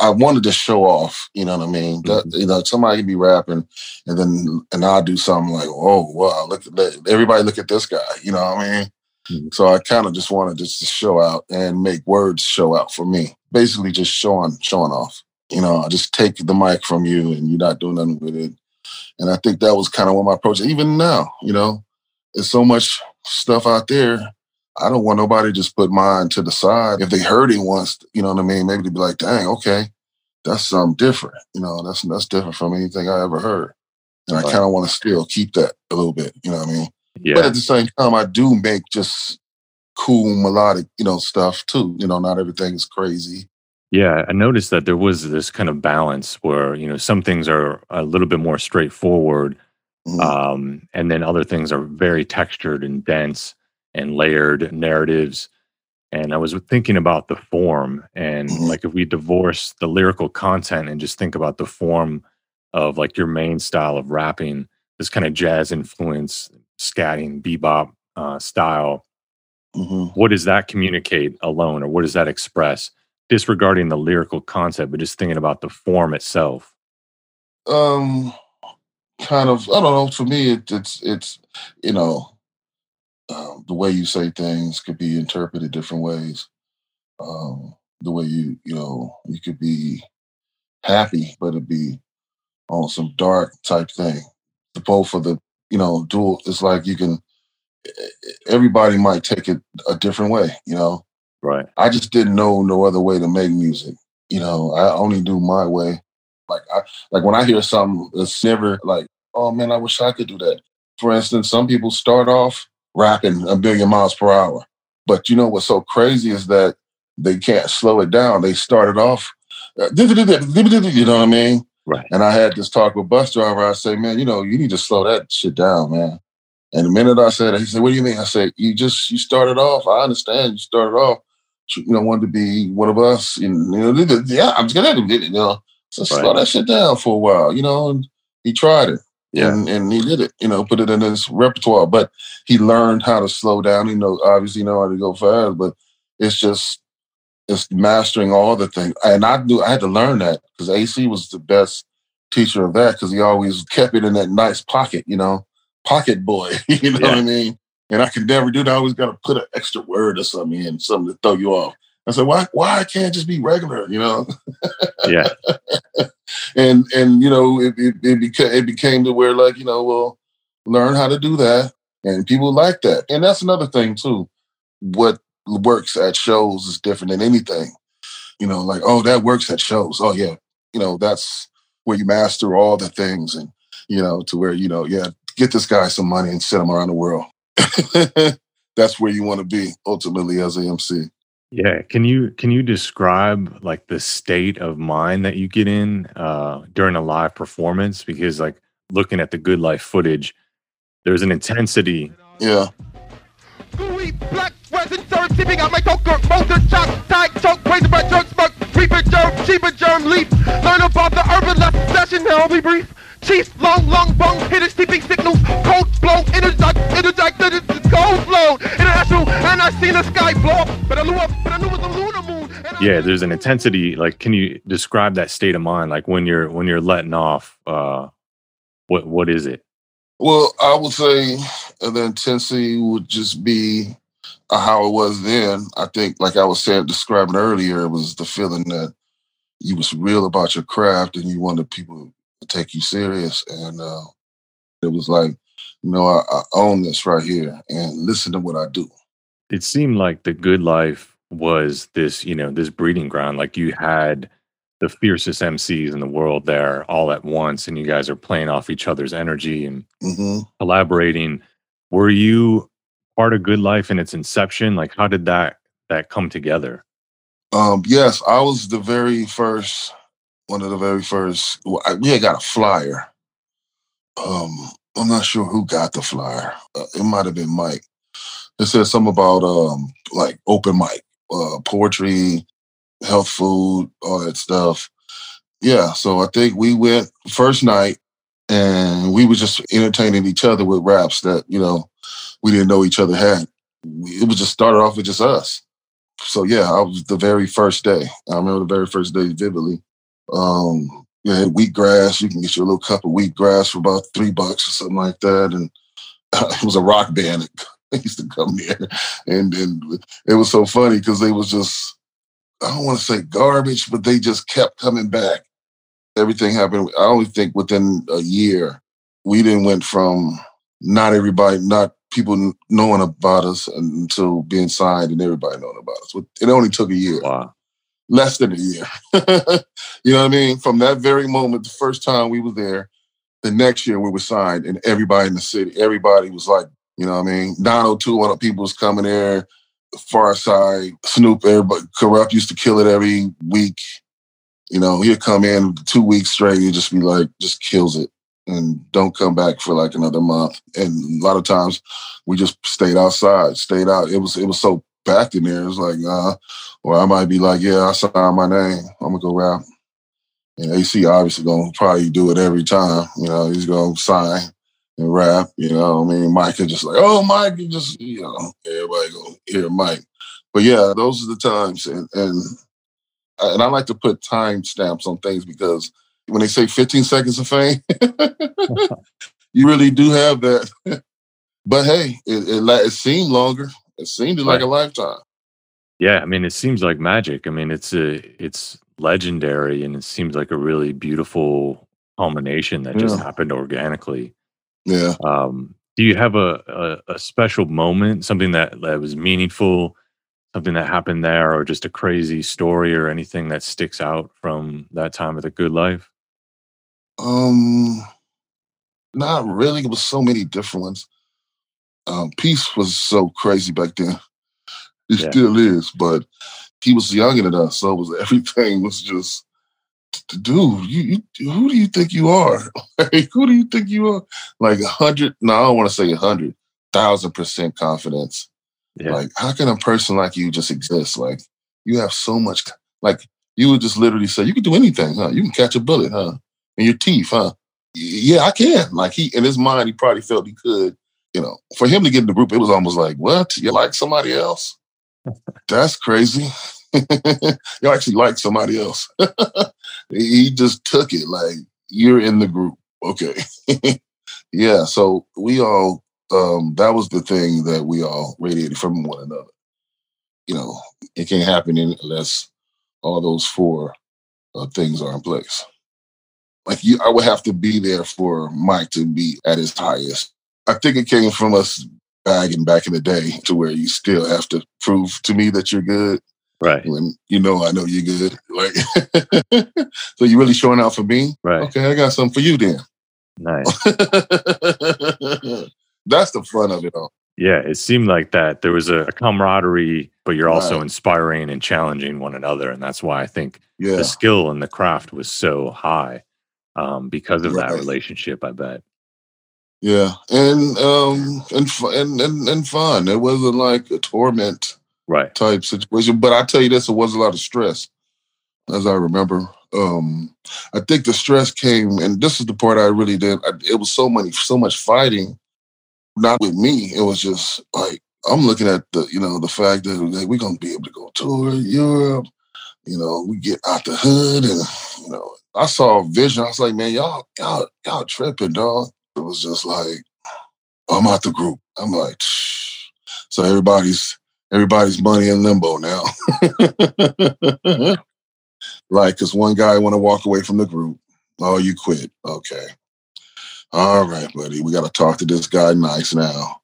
I wanted to show off. You know what I mean? That you know, somebody can be rapping, and then and I'll do something like, "Oh wow, look at that! Everybody, look at this guy." You know what I mean? Mm-hmm. So I kind of just wanted just to show out and make words show out for me. Basically, just showing showing off. You know, I just take the mic from you, and you're not doing nothing with it. And I think that was kind of what my approach. Even now, you know, there's so much stuff out there. I don't want nobody to just put mine to the side. If they heard it once, you know what I mean? Maybe they'd be like, dang, okay, that's something different. You know, that's that's different from anything I ever heard. And I kind of want to still keep that a little bit, you know what I mean? Yeah. But at the same time, I do make just cool melodic, you know, stuff too. You know, not everything is crazy. Yeah, I noticed that there was this kind of balance where you know some things are a little bit more straightforward, um, and then other things are very textured and dense and layered narratives. And I was thinking about the form, and like if we divorce the lyrical content and just think about the form of like your main style of rapping, this kind of jazz influence, scatting, bebop uh, style. What does that communicate alone, or what does that express? Disregarding the lyrical concept, but just thinking about the form itself. Um, kind of. I don't know. For me, it, it's it's you know, um, the way you say things could be interpreted different ways. Um, the way you you know you could be happy, but it'd be on some dark type thing. The both of the you know dual. It's like you can. Everybody might take it a different way. You know. Right. I just didn't know no other way to make music. You know, I only do my way. Like I like when I hear something that's never like, oh man, I wish I could do that. For instance, some people start off rapping a billion miles per hour. But you know what's so crazy is that they can't slow it down. They started off, uh, you know what I mean? Right. And I had this talk with Busdriver. I say, man, you know, you need to slow that shit down, man. And the minute I said it, he said, "What do you mean?" I said, "You just you started off. I understand. You started off, you know, wanted to be one of us. And, you know, yeah, I'm just gonna do it. You know, so Right. slow that shit down for a while. You know." And he tried it, Yeah. and and he did it. You know, put it in his repertoire. But he learned how to slow down. He know obviously know how to go fast, but it's just it's mastering all the things. And I knew I had to learn that because AC was the best teacher of that because he always kept it in that nice pocket. You know, pocket boy. you know what I mean? And I could never do that. I always got to put an extra word or something in, something to throw you off. I said, why? Why I can't just be regular? You know? Yeah. and and you know it it, it, beca- it became to where like you know well learn how to do that and people like that and that's another thing too what works at shows is different than anything. You know like oh that works at shows. Oh yeah. You know that's where you master all the things and you know to where you know yeah get this guy some money and send him around the world. That's where you want to be ultimately as a mc Yeah, can you can you describe like the state of mind that you get in uh, during a live performance? Because like looking at the Good Life footage, there's an intensity. Yeah, Gooey, black, resin, serve, sipping out my coker, motor, chalk, tag, choke, crazy bread, jerk, smoke, reaper, germ, cheaper, germ, leaf. Learn about the urban left session, now we brief. Chief, long, long bone, hit his sleeping signals, cold blow, interject, interject, cold flow, international, and I seen the sky blow up, but I knew up, but I knew it was the lunar moon. Yeah, there's an intensity. Like, can you describe that state of mind? Like when you're when you're letting off. Uh, what what is it? Well, I would say the intensity would just be how it was then. I think, like I was saying, describing earlier, it was the feeling that you was real about your craft and you wanted people to take you serious. And uh, it was like, you know, I, I own this right here and listen to what I do. It seemed like the Good Life was this, you know, this breeding ground. Like you had the fiercest MCs in the world there all at once, and you guys are playing off each other's energy and hmm collaborating. Were you part of Good Life in its inception? Like, how did that that come together? Um, yes, I was the very first, one of the very first. Well, I, we had got a flyer. Um, I'm not sure who got the flyer. Uh, it might have been Mike. It said something about um, like open mic, uh, poetry, health food, all that stuff. Yeah, so I think we went first night, and we were just entertaining each other with raps that you know we didn't know each other had. It was just started off with just us so yeah, I was the very first day. I remember the very first day vividly. Um, you had wheatgrass. You can get your little cup of wheatgrass for about three bucks or something like that. And it was a rock band that used to come here, and and it was so funny because they was just I don't want to say garbage, but they just kept coming back. Everything happened. I only think within a year, we didn't went from not everybody, not people knowing about us until being signed and everybody knowing about us. It only took a year, Wow. less than a year. you know what I mean? From that very moment, the first time we were there, the next year we were signed, and everybody in the city, everybody was like, you know what I mean? 902, one of people was coming there, Pharcyde, Snoop, everybody, Kurupt used to kill it every week. You know, he'd come in two weeks straight, he'd just be like, just kills it and don't come back for like another month. And a lot of times we just stayed outside, stayed out. It was it was so packed in there. It was like, uh, or I might be like, yeah, I signed my name. I'm gonna go rap. And AC obviously gonna probably do it every time. You know, he's gonna sign and rap. You know, I mean, Mike is just like, oh, Mike, you just you know, everybody gonna hear Mike. But yeah, those are the times, and and and I like to put time stamps on things because when they say 15 seconds of fame, you really do have that. but hey, it, it, it seemed longer. It seemed like a lifetime. Yeah, I mean, it seems like magic. I mean, it's a it's legendary, and it seems like a really beautiful culmination that just Yeah. happened organically. Yeah. Um, do you have a, a a special moment, something that that was meaningful, something that happened there, or just a crazy story, or anything that sticks out from that time of the good life? Um, not really. It was so many different ones. Um, Peace was so crazy back then. It Yeah. still is, but he was younger than us, so it was everything was just, dude. You, you who do you think you are? like, who do you think you are? Like a hundred? No, I don't want to say a hundred. thousand percent confidence. Yeah. Like, how can a person like you just exist? Like, you have so much. Like, you would just literally say, "You can do anything, huh? You can catch a bullet, huh? In your teeth, huh? Yeah, I can." Like he in his mind, he probably felt he could. You know, for him to get in the group, it was almost like, "What? You like somebody else? That's crazy." you actually like somebody else. he just took it like you're in the group. Okay. yeah. So we all um that was the thing that we all radiated from one another. You know, it can't happen unless all those four uh, things are in place. Like you, I would have to be there for Mike to be at his highest. I think it came from us bagging back in the day to where you still have to prove to me that you're good Right. when you know I know you're good. Like, so you're really showing out for me? Right. Okay, I got something for you then. Nice. That's the fun of it all. Yeah, it seemed like that. There was a camaraderie, but you're also Right. inspiring and challenging one another, and that's why I think Yeah. the skill and the craft was so high um, because of that relationship. I bet. Yeah, and um and and and, and fun. It wasn't like a torment Right. type situation. But I tell you this, it was a lot of stress, as I remember. Um, I think the stress came, and this is the part I really did. I, it was so many, so much fighting. Not with me. It was just like I'm looking at the, you know, the fact that like, we're gonna be able to go tour Europe. You know, we get out the hood, and you know, I saw a vision. I was like, man, y'all, y'all, y'all tripping, dog. It was just like, I'm out the group. I'm like, so everybody's everybody's money in limbo now. like, cause one guy want to walk away from the group. Oh, you quit. Okay. All right, buddy. We got to talk to this guy nice now.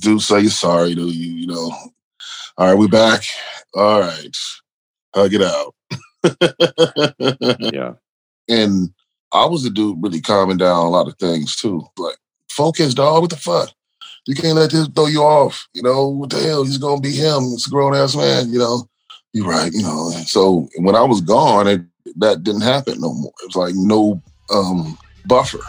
Do say you're sorry to you, you know. All right, we back. All right. Hug it out. Yeah. And I was the dude really calming down a lot of things too. Like, focus, dog. What the fuck? You can't let this throw you off. You know, what the hell? He's gonna be him. It's a grown ass man, you know. You're right, you know. So when I was gone, it, that didn't happen no more. It was like no um buffer.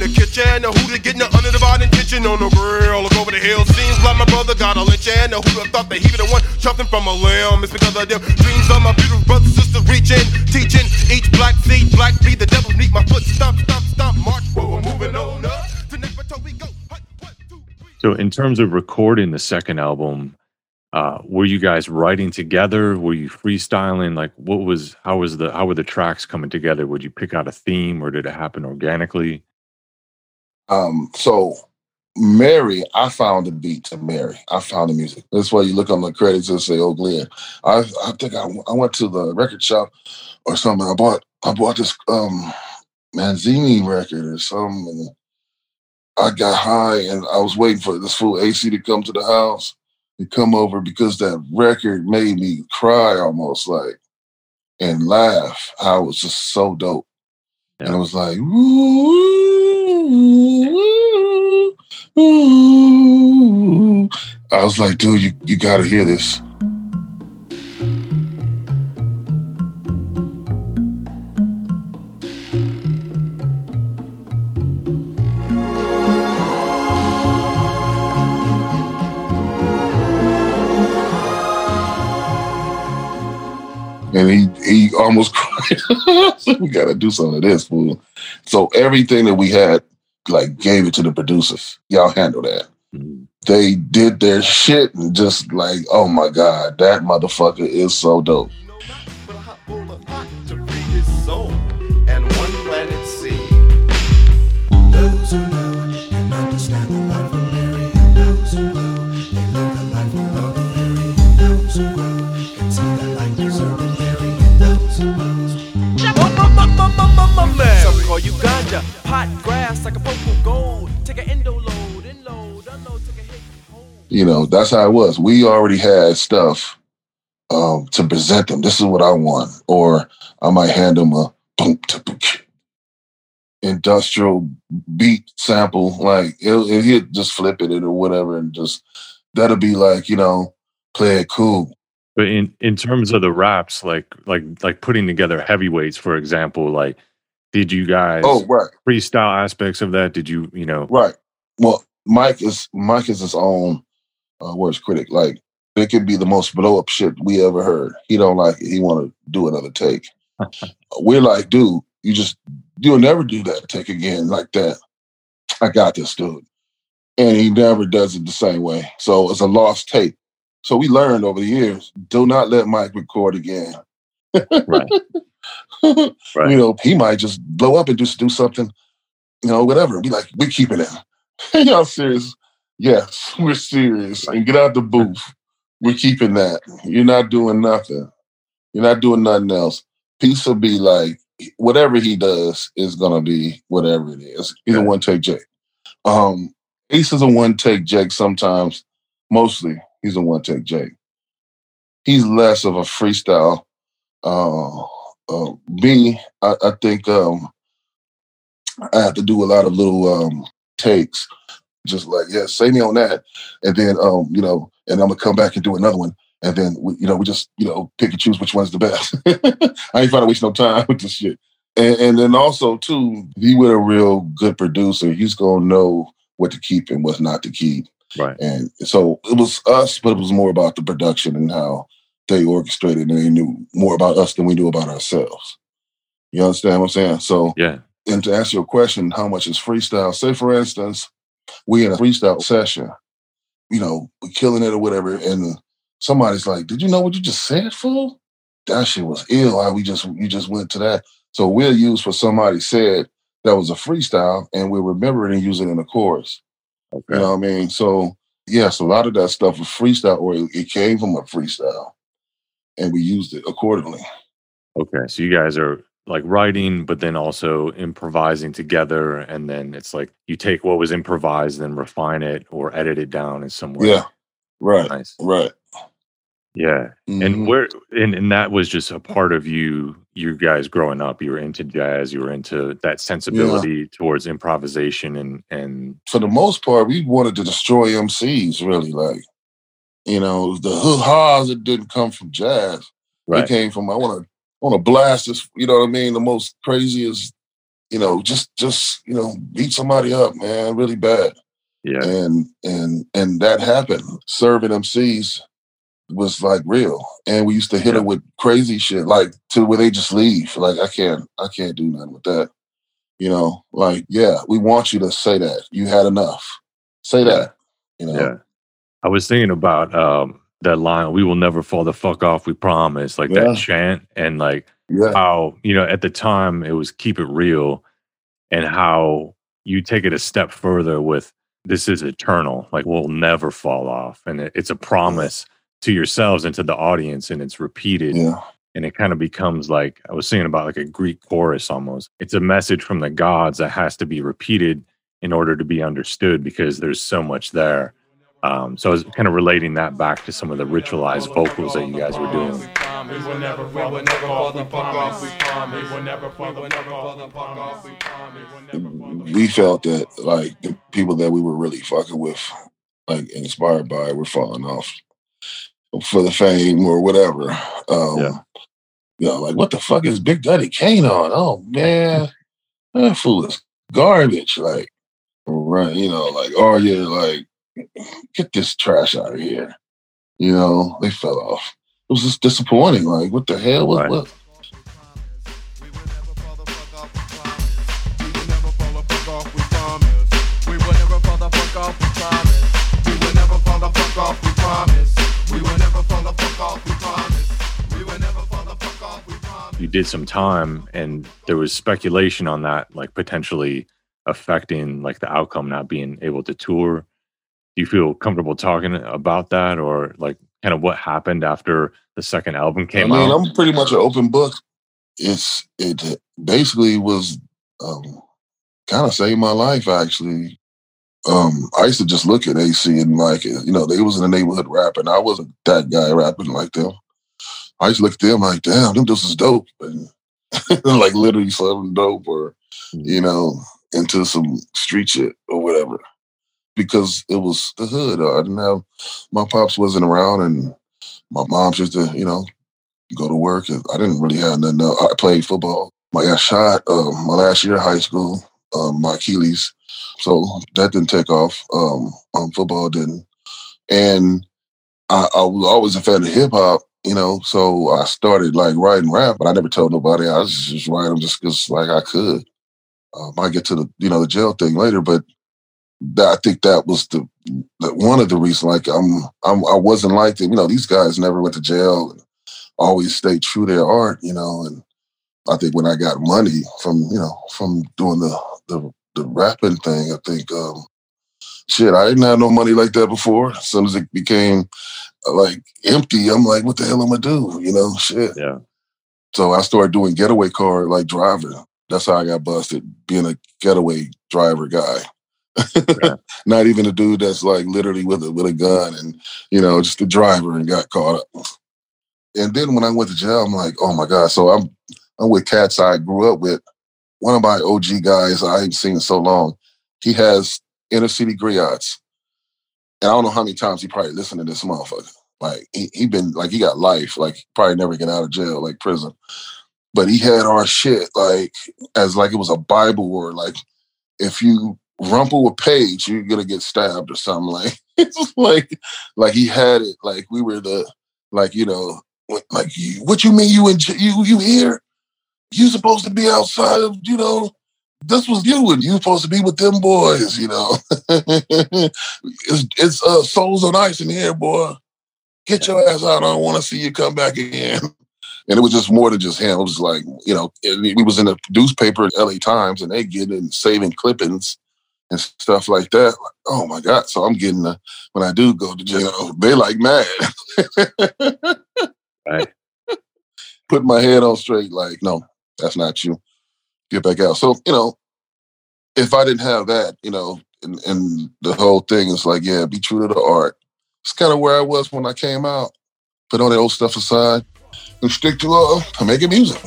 In the kitchen. The hooter getting the undivided attention on the grill. Look over the hill. Seems like my brother got a lynch and the hooter thought that he be the one jumping from a limb. It's because of them dreams of my beautiful brothers, sisters reaching, teaching. Each black seed, black be the devil meet my foot. Stomp, stomp, stomp, march. Whoa, we're moving on up. So, in terms of recording the second album, uh, were you guys writing together? Were you freestyling? Like, what was how was the how were the tracks coming together? Would you pick out a theme, or did it happen organically? Um, so Mary, I found the beat to Mary. I found the music. That's why you look on the credits and say, "Oh, Glenn." I I think I, I went to the record shop or something. I bought I bought this um Manzini record or something. And I got high and I was waiting for this full AC to come to the house to come over because that record made me cry almost like and laugh. I was just so dope. And it was like, ooh. I was like, dude, you, you gotta hear this. And he he almost cried. We gotta do something of this, fool. So everything that we had, like gave it to the producers. Y'all handle that. Mm-hmm. They did their shit and just like, oh my God, that motherfucker is so dope. Some call you ganja, pot grass like a purple gold. Take an endo load, load, unload, take a hit. You know, that's how it was. We already had stuff um, to present them. This is what I want. Or I might hand them a boom, ta, boom, industrial beat sample. Like it'll, it'll he'll just flip it or whatever, and just that'll be like you know, play it cool. But in in terms of the raps, like like like putting together heavyweights, for example, like did you guys Oh, right. freestyle aspects of that? Did you you know Right. Well, Mike is Mike is his own uh, worst critic. Like it could be the most blow up shit we ever heard. He don't like it. He want to do another take. We're like, dude, you just you'll never do that take again like that. I got this, dude. And he never does it the same way. So it's a lost tape. So we learned over the years, do not let Mike record again. right. You know, he might just blow up and just do something, you know, whatever. Be like, we're keeping it. Y'all serious? Yes, we're serious. And get out the booth. We're keeping that. You're not doing nothing. You're not doing nothing else. Peace will be like, whatever he does is gonna be whatever it is. He's a one take Jake. Um, Ace is a one take Jake sometimes. Mostly, he's a one take Jake. He's less of a freestyle. Uh, uh, me, I, I think um, I have to do a lot of little um, takes, just like yeah, say me on that, and then um, you know, and I'm gonna come back and do another one, and then we, you know, we just you know pick and choose which one's the best. I ain't trying to waste no time with this shit. And, and then also too, he with a real good producer. He's gonna know what to keep and what's not to keep. Right. And so it was us, but it was more about the production and how they orchestrated and they knew more about us than we knew about ourselves. You understand what I'm saying? So yeah. And to answer your question, how much is freestyle? Say for instance, we in a freestyle session, you know, we're killing it or whatever, and somebody's like, "Did you know what you just said, fool? That shit was ill. How we just you just went to that." So we'll use what somebody said that was a freestyle, and we'll remember it and use it in the chorus. Okay. You know what I mean? So yes, a lot of that stuff was freestyle, or it came from a freestyle, and we used it accordingly. Okay. So you guys are like writing, but then also improvising together, and then it's like you take what was improvised, then refine it or edit it down in some way. Yeah. Right. Nice. Right. Yeah. Mhm. And where and, and that was just a part of you, you guys growing up. You were into jazz, you were into that sensibility towards improvisation and and for the most part, we wanted to destroy MCs, really. Like, you know, the hoo ha's it didn't come from jazz. Right. It came from I want to want to blast this, you know what I mean? The most craziest, you know, just just you know, beat somebody up, man, really bad. Yeah. And and and that happened. Serving MCs was like real. And we used to hit it with crazy shit, like to where they just leave. Like, I can't I can't do nothing with that. You know, like, yeah, we want you to say that. You had enough. Say that. You know. Yeah. I was thinking about um that line, we will never fall the fuck off, we promise. Like Yeah. that chant and like Yeah. how, you know, at the time it was keep it real and how you take it a step further with this is eternal. Like we'll never fall off. And it, it's a promise to yourselves and to the audience and it's repeated. Yeah. And it kind of becomes like I was saying about like a Greek chorus almost. It's a message from the gods that has to be repeated in order to be understood because there's so much there. Um, so I was kind of relating that back to some of the ritualized vocals that you guys were doing. We will never fall, we never fall the fuck off, we promise. We will never fall, we never fall the fuck off, we promise. we felt that like the people that we were really fucking with, like inspired by, were falling off for the fame or whatever. Um, Yeah. You know, like what the fuck is Big Daddy Kane on? Oh man, that fool is garbage. Like, right? You know, like oh yeah, like get this trash out of here. You know, they fell off. It was just disappointing. Like, what the hell? What? Right. what? We will never fall the fuck off, we promise. We will never fall the fuck off, we promise. We will never fall the fuck off, we promise. We will never fall the fuck off, we promise. You did some time and there was speculation on that, like potentially affecting like the outcome not being able to tour. Do you feel comfortable talking about that or like kind of what happened after the second album came I mean, out? I'm pretty much an open book. It's it basically was um, kind of saved my life actually. Um, I used to just look at AC and like you know, they was in the neighborhood rapping. I wasn't that guy rapping like them. I used to look at them like, damn, them this is dope. And like literally selling dope or, you know, into some street shit or whatever. Because it was the hood. I didn't have my pops wasn't around and my mom's just to, you know, go to work. I didn't really have nothing. else. I played football. I got shot um, my last year of high school, um, my Achilles. So that didn't take off. Um, um, football didn't. And I, I was always a fan of hip hop, you know. So I started like writing rap, but I never told nobody. I was just writing them just because like I could. Um, I get to the you know the jail thing later, but that, I think that was the, the one of the reasons. Like I'm, I'm I wasn't like them. You know, these guys never went to jail. And always stayed true to their art. You know, and I think when I got money from you know from doing the the, the rapping thing, I think um, shit, I didn't have no money like that before. As soon as it became uh, like empty, I'm like, what the hell am I do? You know, shit. Yeah. So I started doing getaway car like driver. That's how I got busted, being a getaway driver guy. Not even a dude that's like literally with a with a gun and you know just a driver and got caught up. And then when I went to jail, I'm like, oh my god. So I'm I'm with cats I grew up with. One of my OG guys I ain't seen in so long. He has inner city griots, and I don't know how many times he probably listened to this motherfucker. Like he he been like he got life. Like probably never get out of jail, like prison. But he had our shit like as like it was a Bible word. Like if you rumple with page, you're gonna get stabbed or something. Like it's like like he had it. Like we were the like you know like you, what you mean you in you you here? You supposed to be outside of you know. This was you, and you supposed to be with them boys, you know. it's it's uh, souls on ice in here, boy. Get your ass out! I don't want to see you come back again. And it was just more than just him. It was like, you know, we was in the newspaper, LA Times, and they getting saving clippings and stuff like that. Like, oh my God. So I'm getting the, when I do go to jail, they like mad. Right. Put my head on straight, like, no, that's not you. Get back out. So, you know, if I didn't have that, you know, and, and the whole thing is like, yeah, be true to the art. It's kind of where I was when I came out. Put all the old stuff aside and stick to uh making music.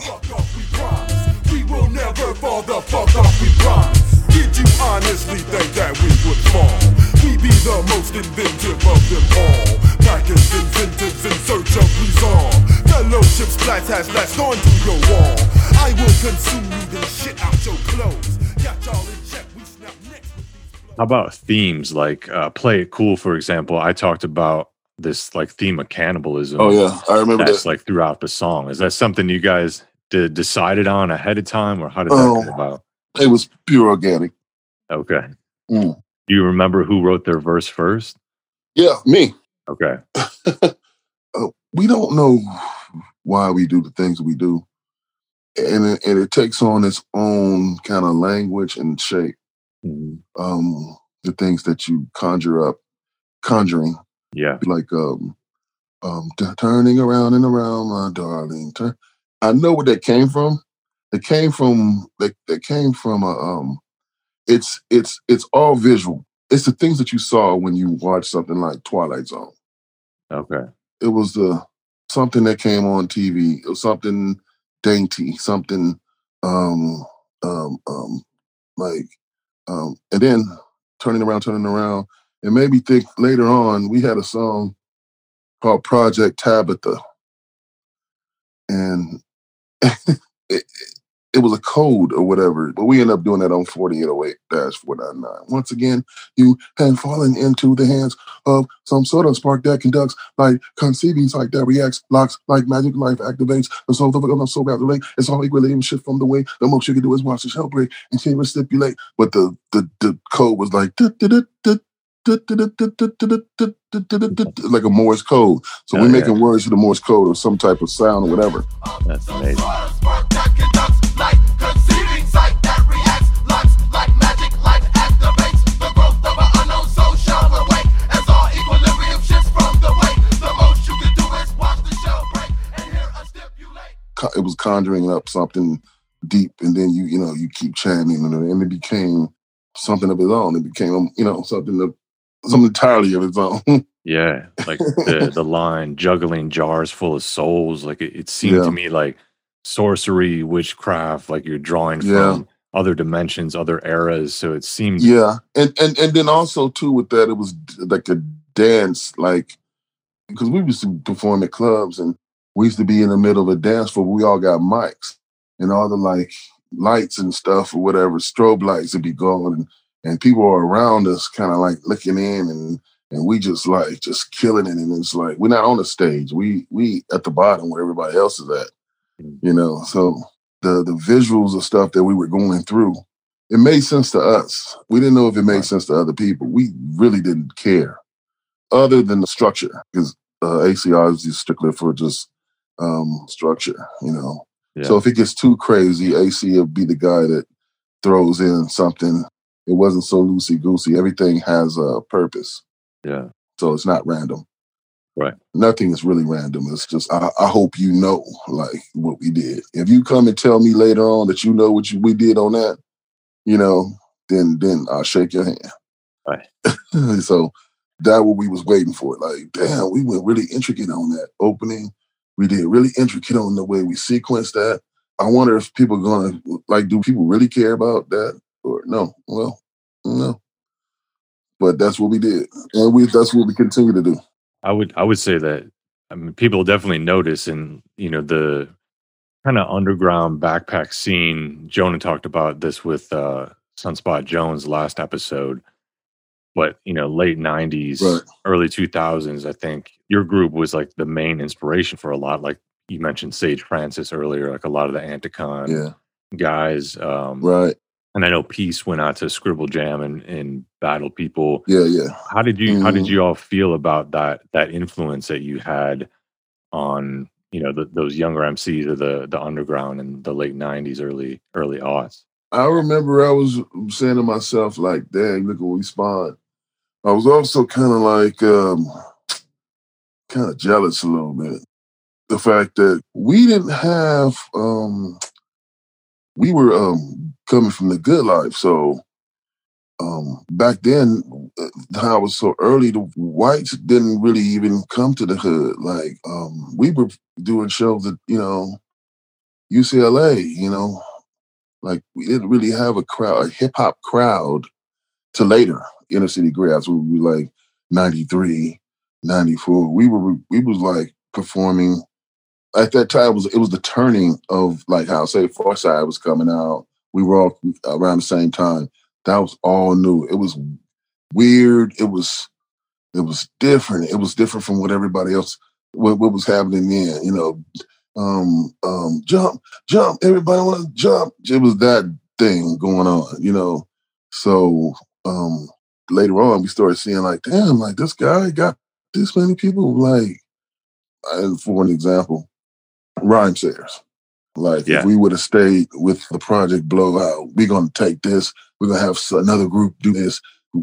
You honestly think that we would fall? We be the most inventive of them all. Packaged inventives in search of resolve. Fellowship splats has latched onto your wall. I will consume you then shit out your clothes. Got y'all in check, we snap next. How about themes like uh, "Play It Cool"? For example, I talked about this like theme of cannibalism. Oh, yeah. I remember that's that. like throughout the song. Is that something you guys did, decided on ahead of time, or how did that Oh. come about? It was pure organic. Okay. Mm. Do you remember who wrote their verse first? Yeah, me. Okay. uh, we don't know why we do the things we do, and it, and it takes on its own kind of language and shape. Um, the things that you conjure up, conjuring, Yeah. like um, um, t- turning around and around, my darling. Turn. I know where that came from. It came from that. That came from a. Um, it's it's it's all visual. It's the things that you saw when you watched something like Twilight Zone Okay. it was the something that came on TV. It was something dainty, something um um um like um and then turning around, turning around. It made me think later on we had a song called Project Tabitha. And it, it was a code or whatever, but we ended up doing that on 4808 499. Once again, you have fallen into the hands of some sort of spark that conducts like conceiving like that reacts, locks like magic life activates. The soul of the soul lake. It's all equally and shit from the way. The most you can do is watch the shell break and can't even stipulate. But the the the code was like like a Morse code. So Oh, we're making words to the Morse code or some type of sound or whatever. That's amazing. It was conjuring up something deep, and then you you know you keep chanting, and, and it became something of its own. It became um, you know something of something entirely of its own. Yeah, like the the line juggling jars full of souls. Like it, it seemed Yeah. to me like sorcery, witchcraft. Like you're drawing Yeah. from other dimensions, other eras. So it seemed yeah, and and and then also too with that, it was like a dance. Like because we used to perform at clubs and we used to be in the middle of a dance floor. We all got mics and all the like lights and stuff or whatever, strobe lights would be going and, and people are around us kind of like looking in and and we just like just killing it. And it's like we're not on the stage. We we at the bottom where everybody else is at. You know, so the the visuals of stuff that we were going through, it made sense to us. We didn't know if it made sense to other people. We really didn't care, other than the structure, because uh, ACR is just strictly for just um, structure. You know, so if it gets too crazy, AC will be the guy that throws in something. It wasn't so loosey goosey. Everything has a purpose. Yeah. So it's not random. Right. Nothing is really random. It's just I, I hope you know like what we did. If you come and tell me later on that you know what you, we did on that, you know, then then I'll shake your hand. Right. so that what we was waiting for. Like, damn, we went really intricate on that opening. We did really intricate on the way we sequenced that. I wonder if people are gonna like, do people really care about that or no? Well, no. But that's what we did, and we that's what we continue to do. I would I would say that I mean people definitely notice and you know the kind of underground backpack scene. Jonah talked about this with uh Sunspot Jonz last episode. But you know, late nineties, Right. early two thousands, I think your group was like the main inspiration for a lot. Like you mentioned Sage Francis earlier, like a lot of the Anticon Yeah. guys. Um Right. and I know Peace went out to Scribble Jam and, and battle people. Yeah, yeah. How did you how did Mhm. you all feel about that that influence that you had on you know the, those younger MCs of the the underground in the late nineties, early early aughts? I remember I was saying to myself, like, dang, look at what we spawned. I was also kind of like, um, kind of jealous a little bit. The fact that we didn't have, um, we were um, coming from the good life. So um, back then, uh, how it was so early, the whites didn't really even come to the hood. Like, um, we were doing shows at, you know, UCLA, you know, like we didn't really have a crowd, a hip hop crowd to later inner city griots. We were like 93, 94. We were we was like performing at that time it was it was the turning of like how say Pharcyde was coming out. We were all around the same time. That was all new. It was weird. It was it was different. It was different from what everybody else what, what was happening then. You know, um, um, jump, jump. Everybody want to jump. It was that thing going on. You know, so um, later on we started seeing like, damn, like this guy got this many people. Like, and for an example, Rhymesayers. Like Yeah. if we would have stayed with the Project Blowed, we're gonna take this. We're gonna have another group do this.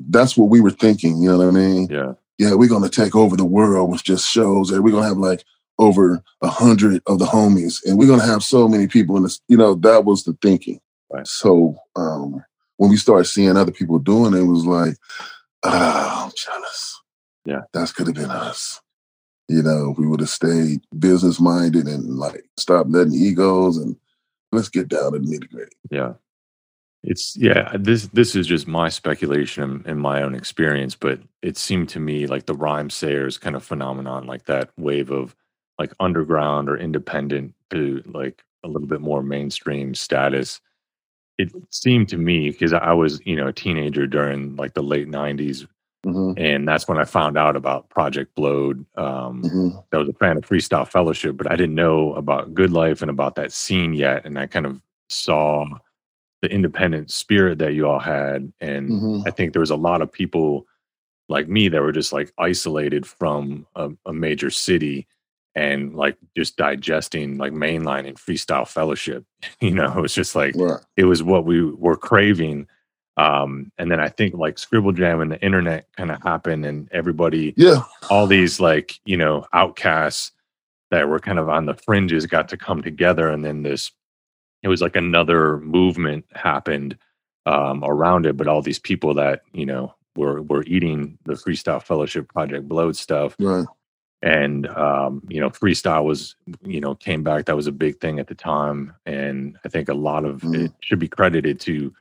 That's what we were thinking. You know what I mean? Yeah. Yeah, we're gonna take over the world with just shows, and we're gonna have like over a hundred of the homies, and we're gonna have so many people in this. You know, that was the thinking. Right. So um, when we started seeing other people doing it, it was like, ah, I'm jealous. Yeah. That could have been us. You know, if we would have stayed business minded and like stop letting egos and let's get down to nitty gritty. Yeah. It's yeah, this this is just my speculation and, and my own experience, but it seemed to me like the Rhymesayers kind of phenomenon, like that wave of like underground or independent to like a little bit more mainstream status. It seemed to me because I was, you know, a teenager during like the late nineties, Mhm. and that's when I found out about Project Blowed. Um, Mhm. I was a fan of Freestyle Fellowship, but I didn't know about Good Life and about that scene yet. And I kind of saw the independent spirit that you all had. And Mhm. I think there was a lot of people like me that were just like isolated from a, a major city and like just digesting like mainlining freestyle fellowship. You know, it was just like Right. it was what we were craving. Um, and then I think like Scribble Jam and the internet kind of happened and everybody Yeah. all these like you know outcasts that were kind of on the fringes got to come together and then this it was like another movement happened um around it but all these people that you know were were eating the freestyle fellowship project blowed stuff Right. And um you know freestyle was you know came back that was a big thing at the time and i think a lot of it should be credited to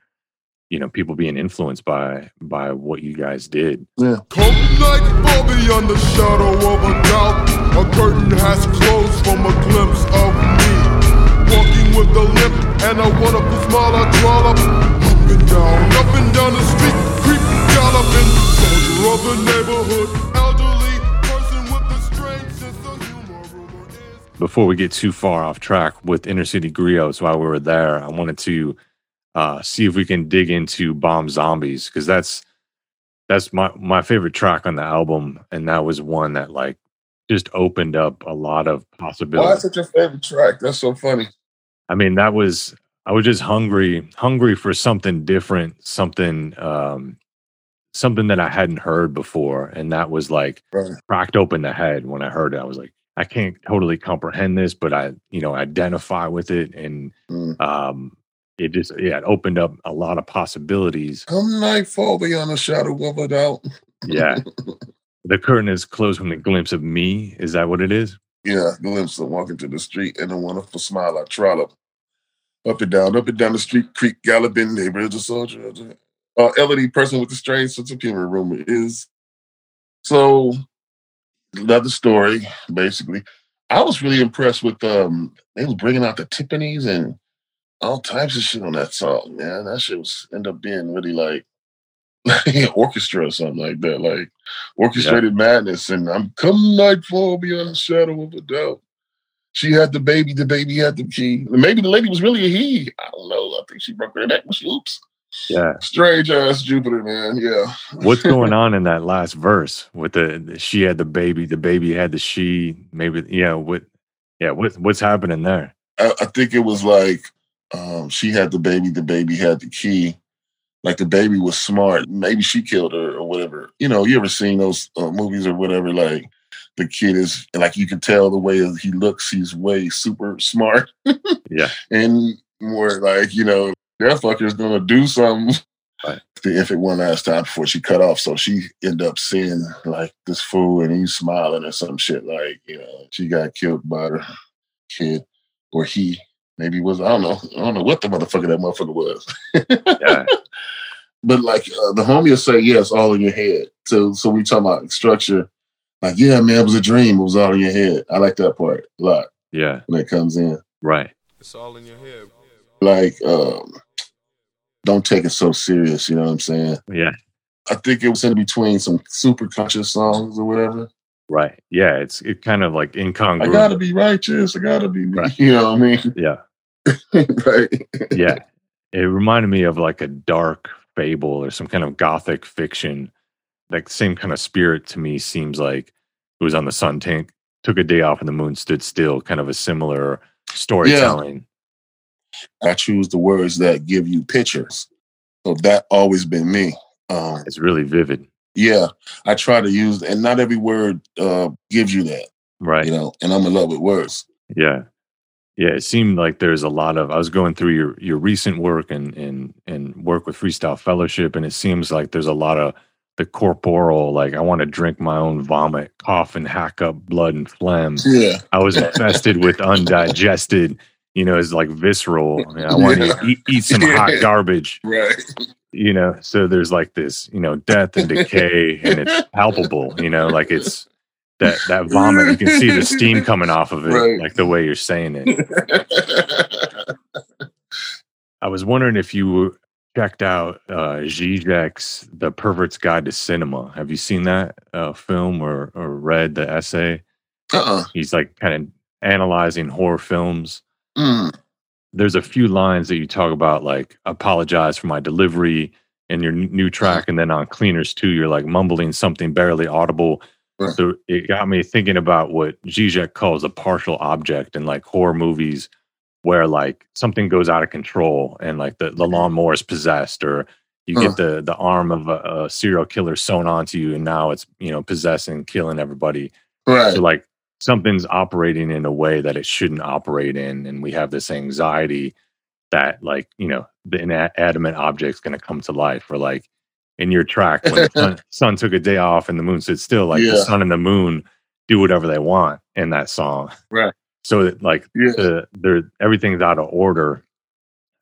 you know people being influenced by by what you guys did. Yeah. Come like fall beyond the shadow of a doubt. A curtain has closed from a glimpse of me. Walking with a limp and a wonderful smile, I trollop. Up and down, up and down the street, creep galloping. Soldier of the neighborhood, before we get too far off track with inner city griots while we were there i wanted to uh, see if we can dig into bomb zombies because that's that's my my favorite track on the album and that was one that like just opened up a lot of possibilities. Why is it your favorite track? That's so funny. i mean that was i was just hungry hungry for something different something um something that i hadn't heard before and that was like Right. cracked open the head when I heard it. I was like, I can't totally comprehend this, but I, you know, identify with it, and Mm. um, it just yeah, it opened up a lot of possibilities. Come night fall beyond the shadow of a doubt. Yeah, the curtain is closed from the glimpse of me. Is that what it is? Yeah, glimpse of walking to the street and a wonderful smile. I trollop up and down, up and down the street, creek galloping. Neighborhood's a soldier. Uh, elderly person with the strange sense of humor. Rumor is so. Another story, basically. I was really impressed with um. They was bringing out the Tiffany's and all types of shit on that song. Man, that shit was end up being really like like orchestra or something like that, like orchestrated madness. And I'm come nightfall beyond the shadow of a doubt. She had the baby, the baby had the key. Maybe the lady was really a he. I don't know. I think she broke her neck when she oops. Yeah. Strange ass Jupiter, man. Yeah. What's going on in that last verse with the, the she had the baby, the baby had the she? Maybe yeah. What? Yeah. What? What's happening there? I, I think it was like um, she had the baby, the baby had the key. Like the baby was smart. Maybe she killed her or whatever. You know, you ever seen those uh, movies or whatever? Like the kid is like you can tell the way he looks. He's way super smart Yeah. and more like you know that fucker's gonna do something. Right. The infant one last time before she cut off, so she end up seeing like this fool and he's smiling or some shit. Like you know, she got killed by her kid or he maybe was I don't know I don't know what the motherfucker that motherfucker was. Yeah. But like uh, the homie will say, yeah, all in your head. So so we talking about structure. Like yeah, man, it was a dream. It was all in your head. I like that part a lot Yeah. when it comes in. Right. It's all in your head. Like um, don't take it so serious. You know what I'm saying? Yeah. I think it was in between some super conscious songs or whatever. Right. Yeah. It's it kind of like incongruous. I gotta be righteous. I gotta be, Right. you know what I mean? Yeah. right. yeah it reminded me of like a dark fable or some kind of gothic fiction like same kind of spirit to me seems like it was on the sun tank took a day off and the moon stood still kind of a similar storytelling I choose the words that give you pictures. So that always been me. Um, it's really vivid yeah, I try to use, and not every word uh, gives you that, right you know. And I'm in love with words. yeah yeah it seemed like there's a lot of i was going through your your recent work and and and work with freestyle fellowship and it seems like there's a lot of the corporal like i want to drink my own vomit cough and hack up blood and phlegm Yeah, I was infested with undigested, you know, it's like visceral. I, mean, I want Yeah. to eat, eat some hot garbage, right. you know. So there's like this, you know, death and decay, and it's palpable, you know, like it's that that vomit. You can see the steam coming off of it, Right. like the way you're saying it. I was wondering if you checked out uh, Zizek's "The Pervert's Guide to Cinema." Have you seen that uh, film or or read the essay? uh-uh. He's like kind of analyzing horror films. Mm. There's a few lines that you talk about, like apologize for my delivery in your new track, and then on Cleaners too, you're like mumbling something barely audible. Right. So it got me thinking about what Zizek calls a partial object in like horror movies, where like something goes out of control and like the, the lawnmower is possessed, or you Huh. get the the arm of a, a serial killer sewn onto you, and now it's you know possessing, killing everybody. Right. So like something's operating in a way that it shouldn't operate in, and we have this anxiety that like you know the inanimate object's going to come to life, or like in your track when the sun, sun took a day off and the moon stood still, like the sun and the moon do whatever they want in that song. Right. So that like Yeah. the they're everything's out of order.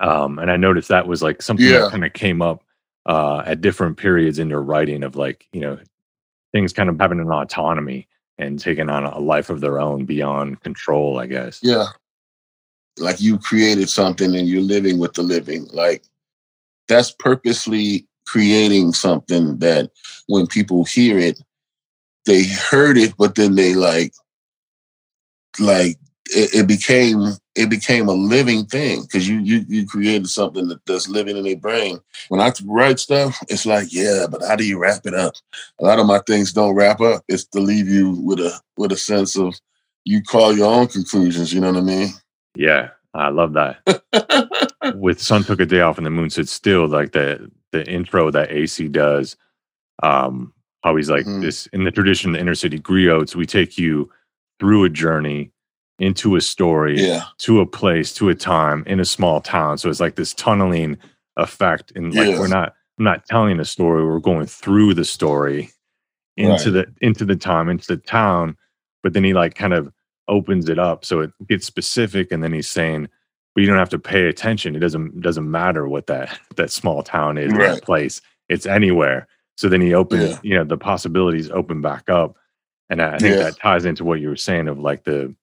Um, and I noticed that was like something Yeah. that kind of came up uh, at different periods in your writing of like, you know, things kind of having an autonomy and taking on a life of their own beyond control, I guess. Yeah. Like you created something and you're living with the living. Like that's purposely creating something that when people hear it, they heard it, but then they like, like it, it became it became a living thing because you you you created something that, that's living in their brain. When I write stuff, it's like, yeah, but how do you wrap it up? A lot of my things don't wrap up. It's to leave you with a with a sense of you call your own conclusions. You know what I mean? Yeah, I love that. With Sun Took a Day Off and the Moon Stood Still, like the the intro that AC does, um, how he's like Mhm. this in the tradition of the inner city griots, we take you through a journey into a story, Yeah. to a place, to a time in a small town. So it's like this tunneling effect. And like Yeah. we're not I'm not telling a story, we're going through the story into Right. the into the time, into the town. But then he like kind of opens it up so it gets specific and then he's saying but you don't have to pay attention it doesn't doesn't matter what that that small town is Right. that place it's anywhere so then he opens Yeah. you know the possibilities open back up and i I think Yeah. that ties into what you were saying of like the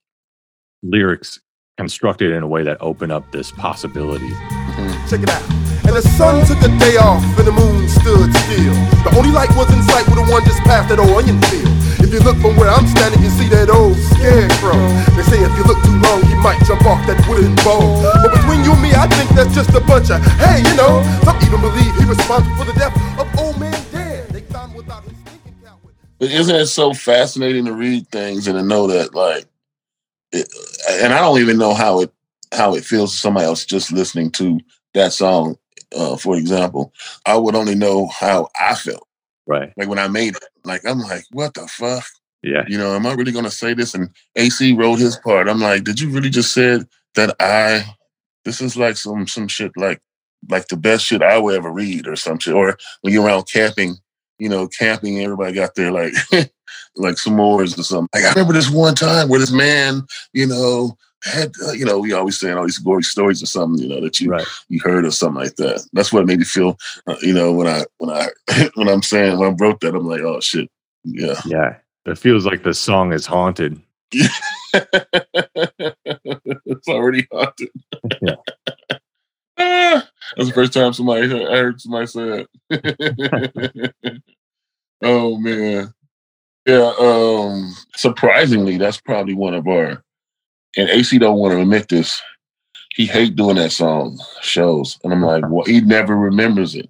lyrics constructed in a way that open up this possibility mm-hmm. Check it out. And the sun took a day off and the moon stood still. The only light was in sight with the one just past that old onion field. If you look from where I'm standing, you see that old scarecrow. They say if you look too long, you might jump off that wooden bowl. But between you and me, I think that's just a bunch of, hey, you know, some even believe he responsible for the death of old man dead. They found without his thinking cap. But isn't it so fascinating to read things and to know that like, it, and I don't even know how it how it feels to somebody else just listening to that song. Uh, for example, I would only know how I felt right like when I made it. Like I'm like, what the fuck? yeah You know, am I really gonna say this? And AC wrote his part. I'm like, did you really just said that I? This is like some some shit like like the best shit I would ever read or some shit. Or when you're around camping, you know, camping, everybody got their like like s'mores or something. Like I remember this one time where this man, you know, had uh, you know, we always saying all these gory stories or something, you know, that you you heard or something like that. That's what made me feel, uh, you know, when I when I when I'm saying when I wrote that, I'm like, oh shit, yeah. yeah it feels like the song is haunted it's already haunted. Yeah. Ah, That's the first time somebody heard, I heard somebody say it. oh man. Yeah, um surprisingly, that's probably one of our and AC don't want to admit this. He hate doing that song shows. And I'm like, well, he never remembers it.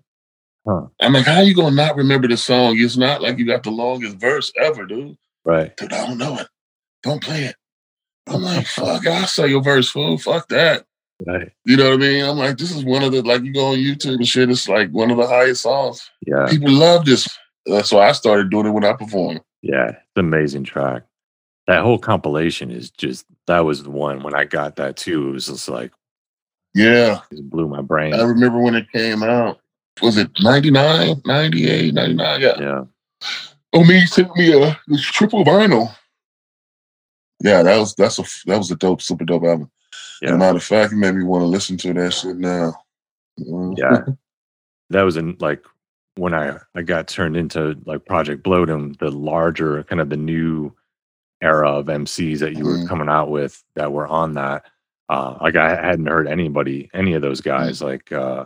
Huh. I'm like, how you gonna not remember the song? It's not like you got the longest verse ever, dude. right Dude, I don't know it. Don't play it. I'm like, fuck, I'll say your verse, fool. Fuck that. right You know what I mean? I'm like, this is one of the like you go on YouTube and shit. It's like one of the highest songs. yeah People love this. That's why I started doing it when I perform. Yeah, it's an amazing track. That whole compilation is just that was the one when I got that too. It was just like Yeah, it blew my brain. I remember when it came out. Was it 99, 98, 99? Yeah. Yeah, Oh, me sent me a triple vinyl. Yeah, that was that's a that was a dope, super dope album. As Yeah. a matter of fact, it made me want to listen to that shit now. Yeah. Mm-hmm. that was in like when I I got turned into like Project Bloatum, the larger kind of the new era of MCs that you were Mhm. coming out with that were on that. Uh, like I hadn't heard anybody, any of those guys, like uh,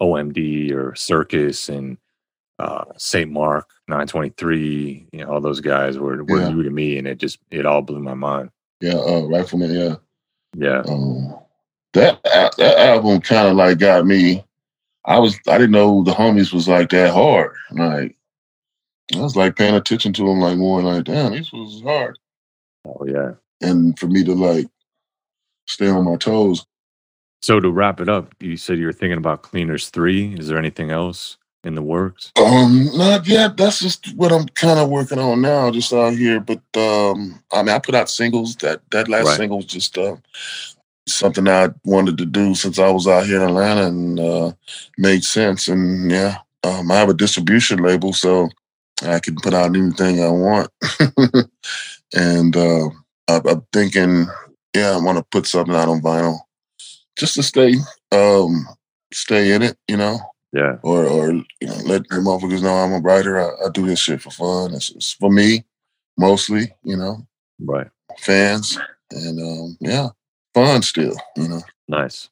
OMD or Circus and uh, Saint Mark, 923. You know, all those guys were were Yeah. new to me, and it just it all blew my mind. Yeah, uh, Rifleman, yeah. Yeah, Um, that that album kind of like got me. I was I didn't know the homies was like that hard. Like I was like paying attention to them like more like damn this was hard. oh yeah. And for me to like stay on my toes. So to wrap it up, you said you were thinking about Cleaners Three. Is there anything else in the works? Um, not yet. That's just what I'm kind of working on now, just out here. But um, I mean, I put out singles. That that last Right. single was just uh, something I wanted to do since I was out here in Atlanta, and uh, made sense. And yeah, um, I have a distribution label, so I can put out anything I want. and uh, I, I'm thinking, yeah, I want to put something out on vinyl. just to stay um stay in it, you know. Yeah. Or or you know, let the motherfuckers know I'm a writer. I, I do this shit for fun. It's, it's for me, mostly, you know. Right. Fans. And um, yeah, fun still, you know. Nice.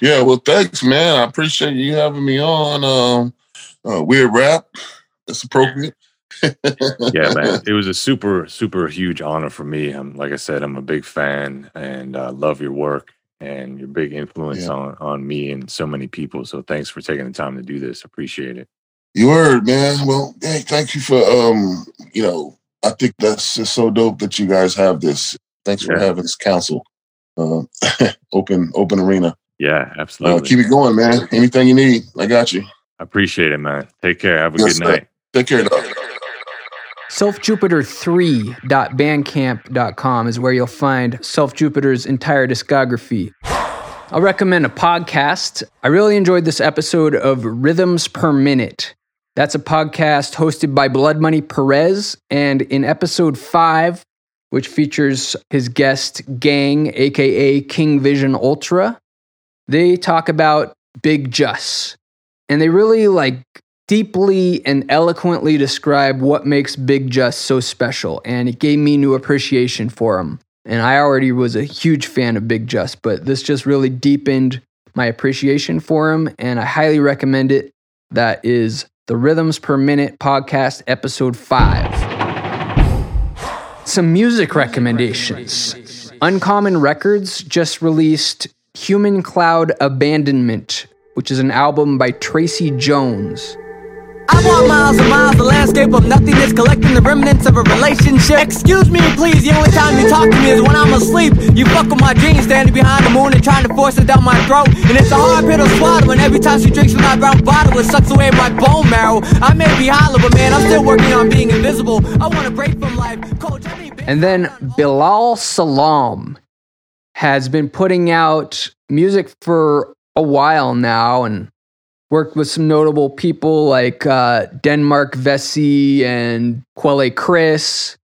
Yeah, well, thanks, man. I appreciate you having me on. Um, uh, weird rap. That's appropriate. yeah, man. It was a super, super huge honor for me. I'm like I said, I'm a big fan and uh, love your work and your big influence Yeah. on on me and so many people. So thanks for taking the time to do this. Appreciate it. You heard, man. Well, hey, thank you for um, you know, I think that's just so dope that you guys have this. Thanks for having this council. Uh, open open arena. Yeah, Uh, absolutely. keep it going, man. Anything you need, I got you. I appreciate it, man. Take care. Have a Yes, good sir. night. Take care, dog. selfjupiter3.bandcamp.com is where you'll find Self Jupiter's entire discography. I'll recommend a podcast. I really enjoyed this episode of Rhythms Per Minute. That's a podcast hosted by Blood Money Perez. And in episode five, which features his guest Gang, aka King Vision Ultra, they talk about Big Juss. And they really like deeply and eloquently describe what makes Big Juss so special. And it gave me new appreciation for him. And I already was a huge fan of Big Juss, but this just really deepened my appreciation for him. And I highly recommend it. That is the Rhythms Per Minute podcast, episode five. Some music recommendations. Uncommon Records just released Human Cloud Abandonment, which is an album by Tracy Jones. I walk miles and miles, the landscape of nothingness, collecting the remnants of a relationship. Excuse me, please, the only time you talk to me is when I'm asleep. You fuck with my dreams, standing behind the moon and trying to force it down my throat. And it's a hard pill to swallow, and every time she drinks from that brown bottle, it sucks away my bone marrow. I may be hollow, but man, I'm still working on being invisible. I want to break from life. Coach, And then Bilal Salam has been putting out music for a while now and worked with some notable people like uh, Denmark Vessey and Quelle Chris.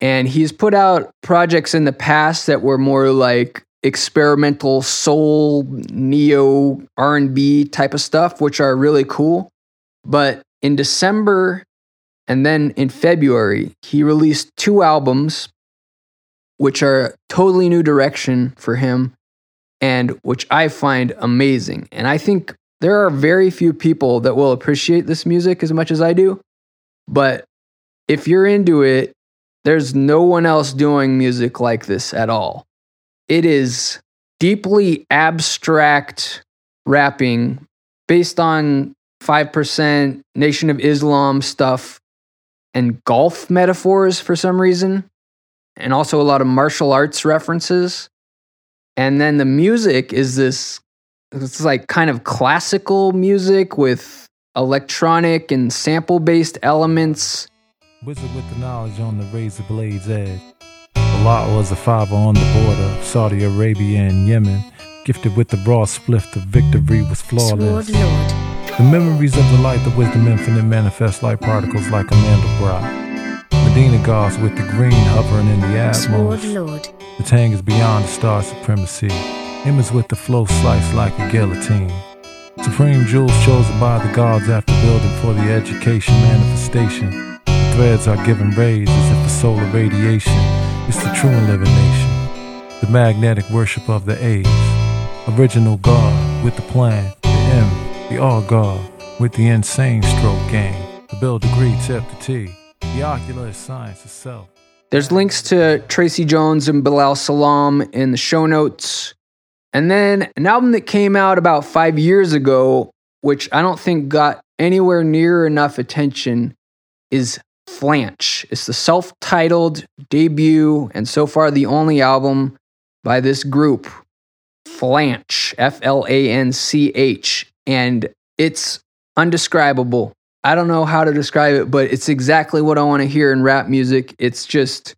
And he's put out projects in the past that were more like experimental soul, neo R&B type of stuff, which are really cool. But in December and then in February, he released two albums, which are totally new direction for him and which I find amazing. And I think there are very few people that will appreciate this music as much as I do. But if you're into it, there's no one else doing music like this at all. It is deeply abstract rapping based on 5% Nation of Islam stuff and golf metaphors for some reason, and also a lot of martial arts references. And then the music is this it's like kind of classical music with electronic and sample based elements. Wizard with the knowledge on the razor blade's edge. Lot was a father on the border of Saudi Arabia and Yemen. Gifted with the raw spliff, the victory was flawless. Lord. The memories of the light, the wisdom infinite manifest like particles like a Mandelbrot. Medina gods with the green hovering in the atmosphere. The tang is beyond the star supremacy. Image with the flow sliced like a guillotine. Supreme jewels chosen by the gods after building for the education manifestation. The threads are given rays as if the solar radiation is the true and living nation. The magnetic worship of the age. Original God with the plan, the M, the all God with the insane stroke game. The Bill degree tip to T. The ocular is science itself. There's links to Tracy Jones and Bilal Salam in the show notes. And then an album that came out about five years ago, which I don't think got anywhere near enough attention, is Flanch. It's the self titled debut and so far the only album by this group, Flanch, F L A N C H. And it's undescribable. I don't know how to describe it, but it's exactly what I want to hear in rap music. It's just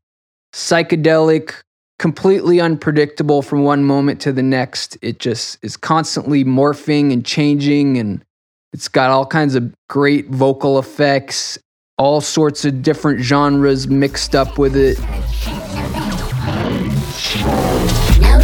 psychedelic, completely unpredictable from one moment to the next. It just is constantly morphing and changing, and it's got all kinds of great vocal effects, all sorts of different genres mixed up with it. No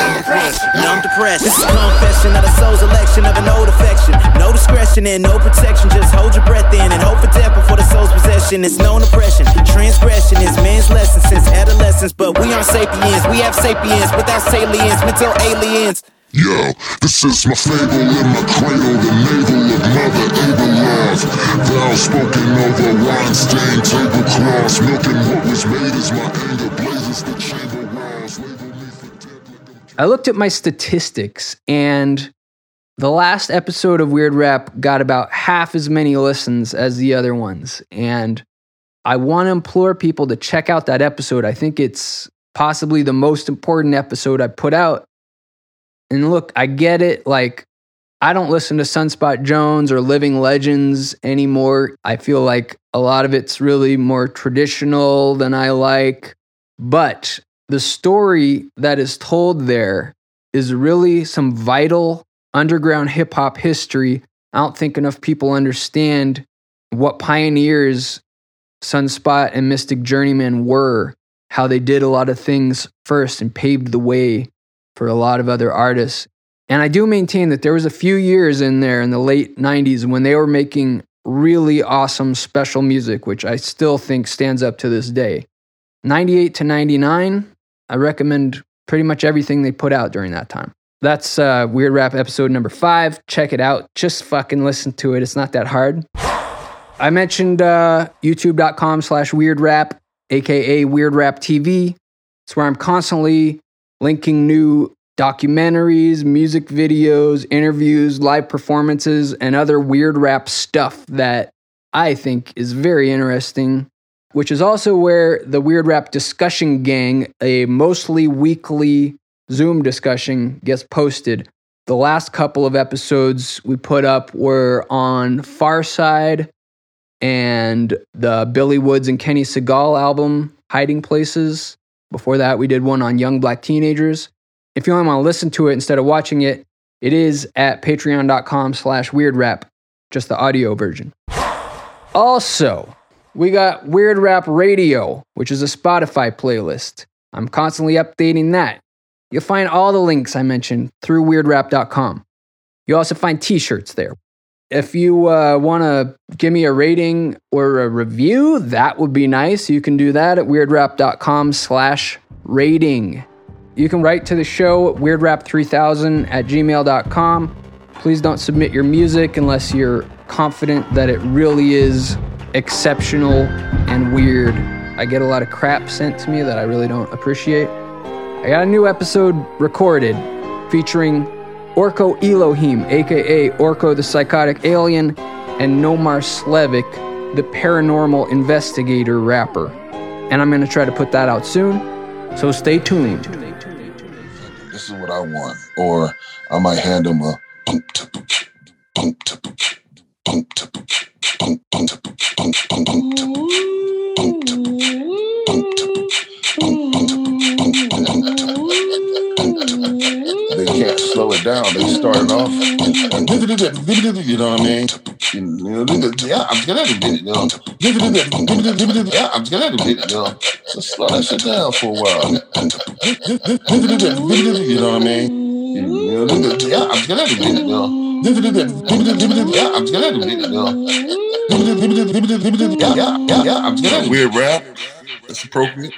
I'm depressed, and I'm depressed. This is confession of the soul's election of an old affection. No discretion and no protection. Just hold your breath in and hope for death before the soul's possession. It's known oppression. Transgression is man's lesson since adolescence. But we aren't sapiens. We have sapiens without salients, mental aliens. Yo, this is my fable in my cradle, the navel of Mother Abelard. Vows spoken over wine-stained tablecloths, milking what was made as my anger blazes the chamber walls. I looked at my statistics, and the last episode of Weird Rap got about half as many listens as the other ones. And I want to implore people to check out that episode. I think it's possibly the most important episode I put out. And look, I get it. Like, I don't listen to Sunspot Jonz or Living Legends anymore. I feel like a lot of it's really more traditional than I like. But the story that is told there is really some vital underground hip hop history. I don't think enough people understand what pioneers Sunspot and Mystic Journeyman were, how they did a lot of things first and paved the way for a lot of other artists. And I do maintain that there was a few years in there in the late 90s when they were making really awesome special music, which I still think stands up to this day. 98 to 99, I recommend pretty much everything they put out during that time. That's uh, Weird Rap episode number five. Check it out. Just fucking listen to it. It's not that hard. I mentioned uh, youtube.com slash weird rap, aka Weird Rap TV. It's where I'm constantly linking new documentaries, music videos, interviews, live performances, and other weird rap stuff that I think is very interesting, which is also where the Weird Rap Discussion Gang, a mostly weekly Zoom discussion, gets posted. The last couple of episodes we put up were on Pharcyde and the Billy Woods and Kenny Segal album, Hiding Places. Before that, we did one on young black teenagers. If you only want to listen to it instead of watching it, it is at patreon.com slash weird rap, just the audio version. Also, we got Weird Rap Radio, which is a Spotify playlist. I'm constantly updating that. You'll find all the links I mentioned through weirdrap.com. You also find t shirts there. If you uh, want to give me a rating or a review, that would be nice. You can do that at weirdrap.com slash rating. You can write to the show at weirdrap3000 at gmail.com. Please don't submit your music unless you're confident that it really is exceptional and weird. I get a lot of crap sent to me that I really don't appreciate. I got a new episode recorded featuring Orko Elohim, aka Orko the Psychotic Alien, and Nomar Slevik, the paranormal investigator rapper. And I'm going to try to put that out soon, so stay tuned. This is what I want. Or I might hand him a bump to bump to bump to they can't slow it down. They starting off, you know what I mean? Yeah, I'm gonna do it. Yeah, I'm gonna do it. Just slow that shit down for a while. You know what I mean? Weird rap. That's appropriate.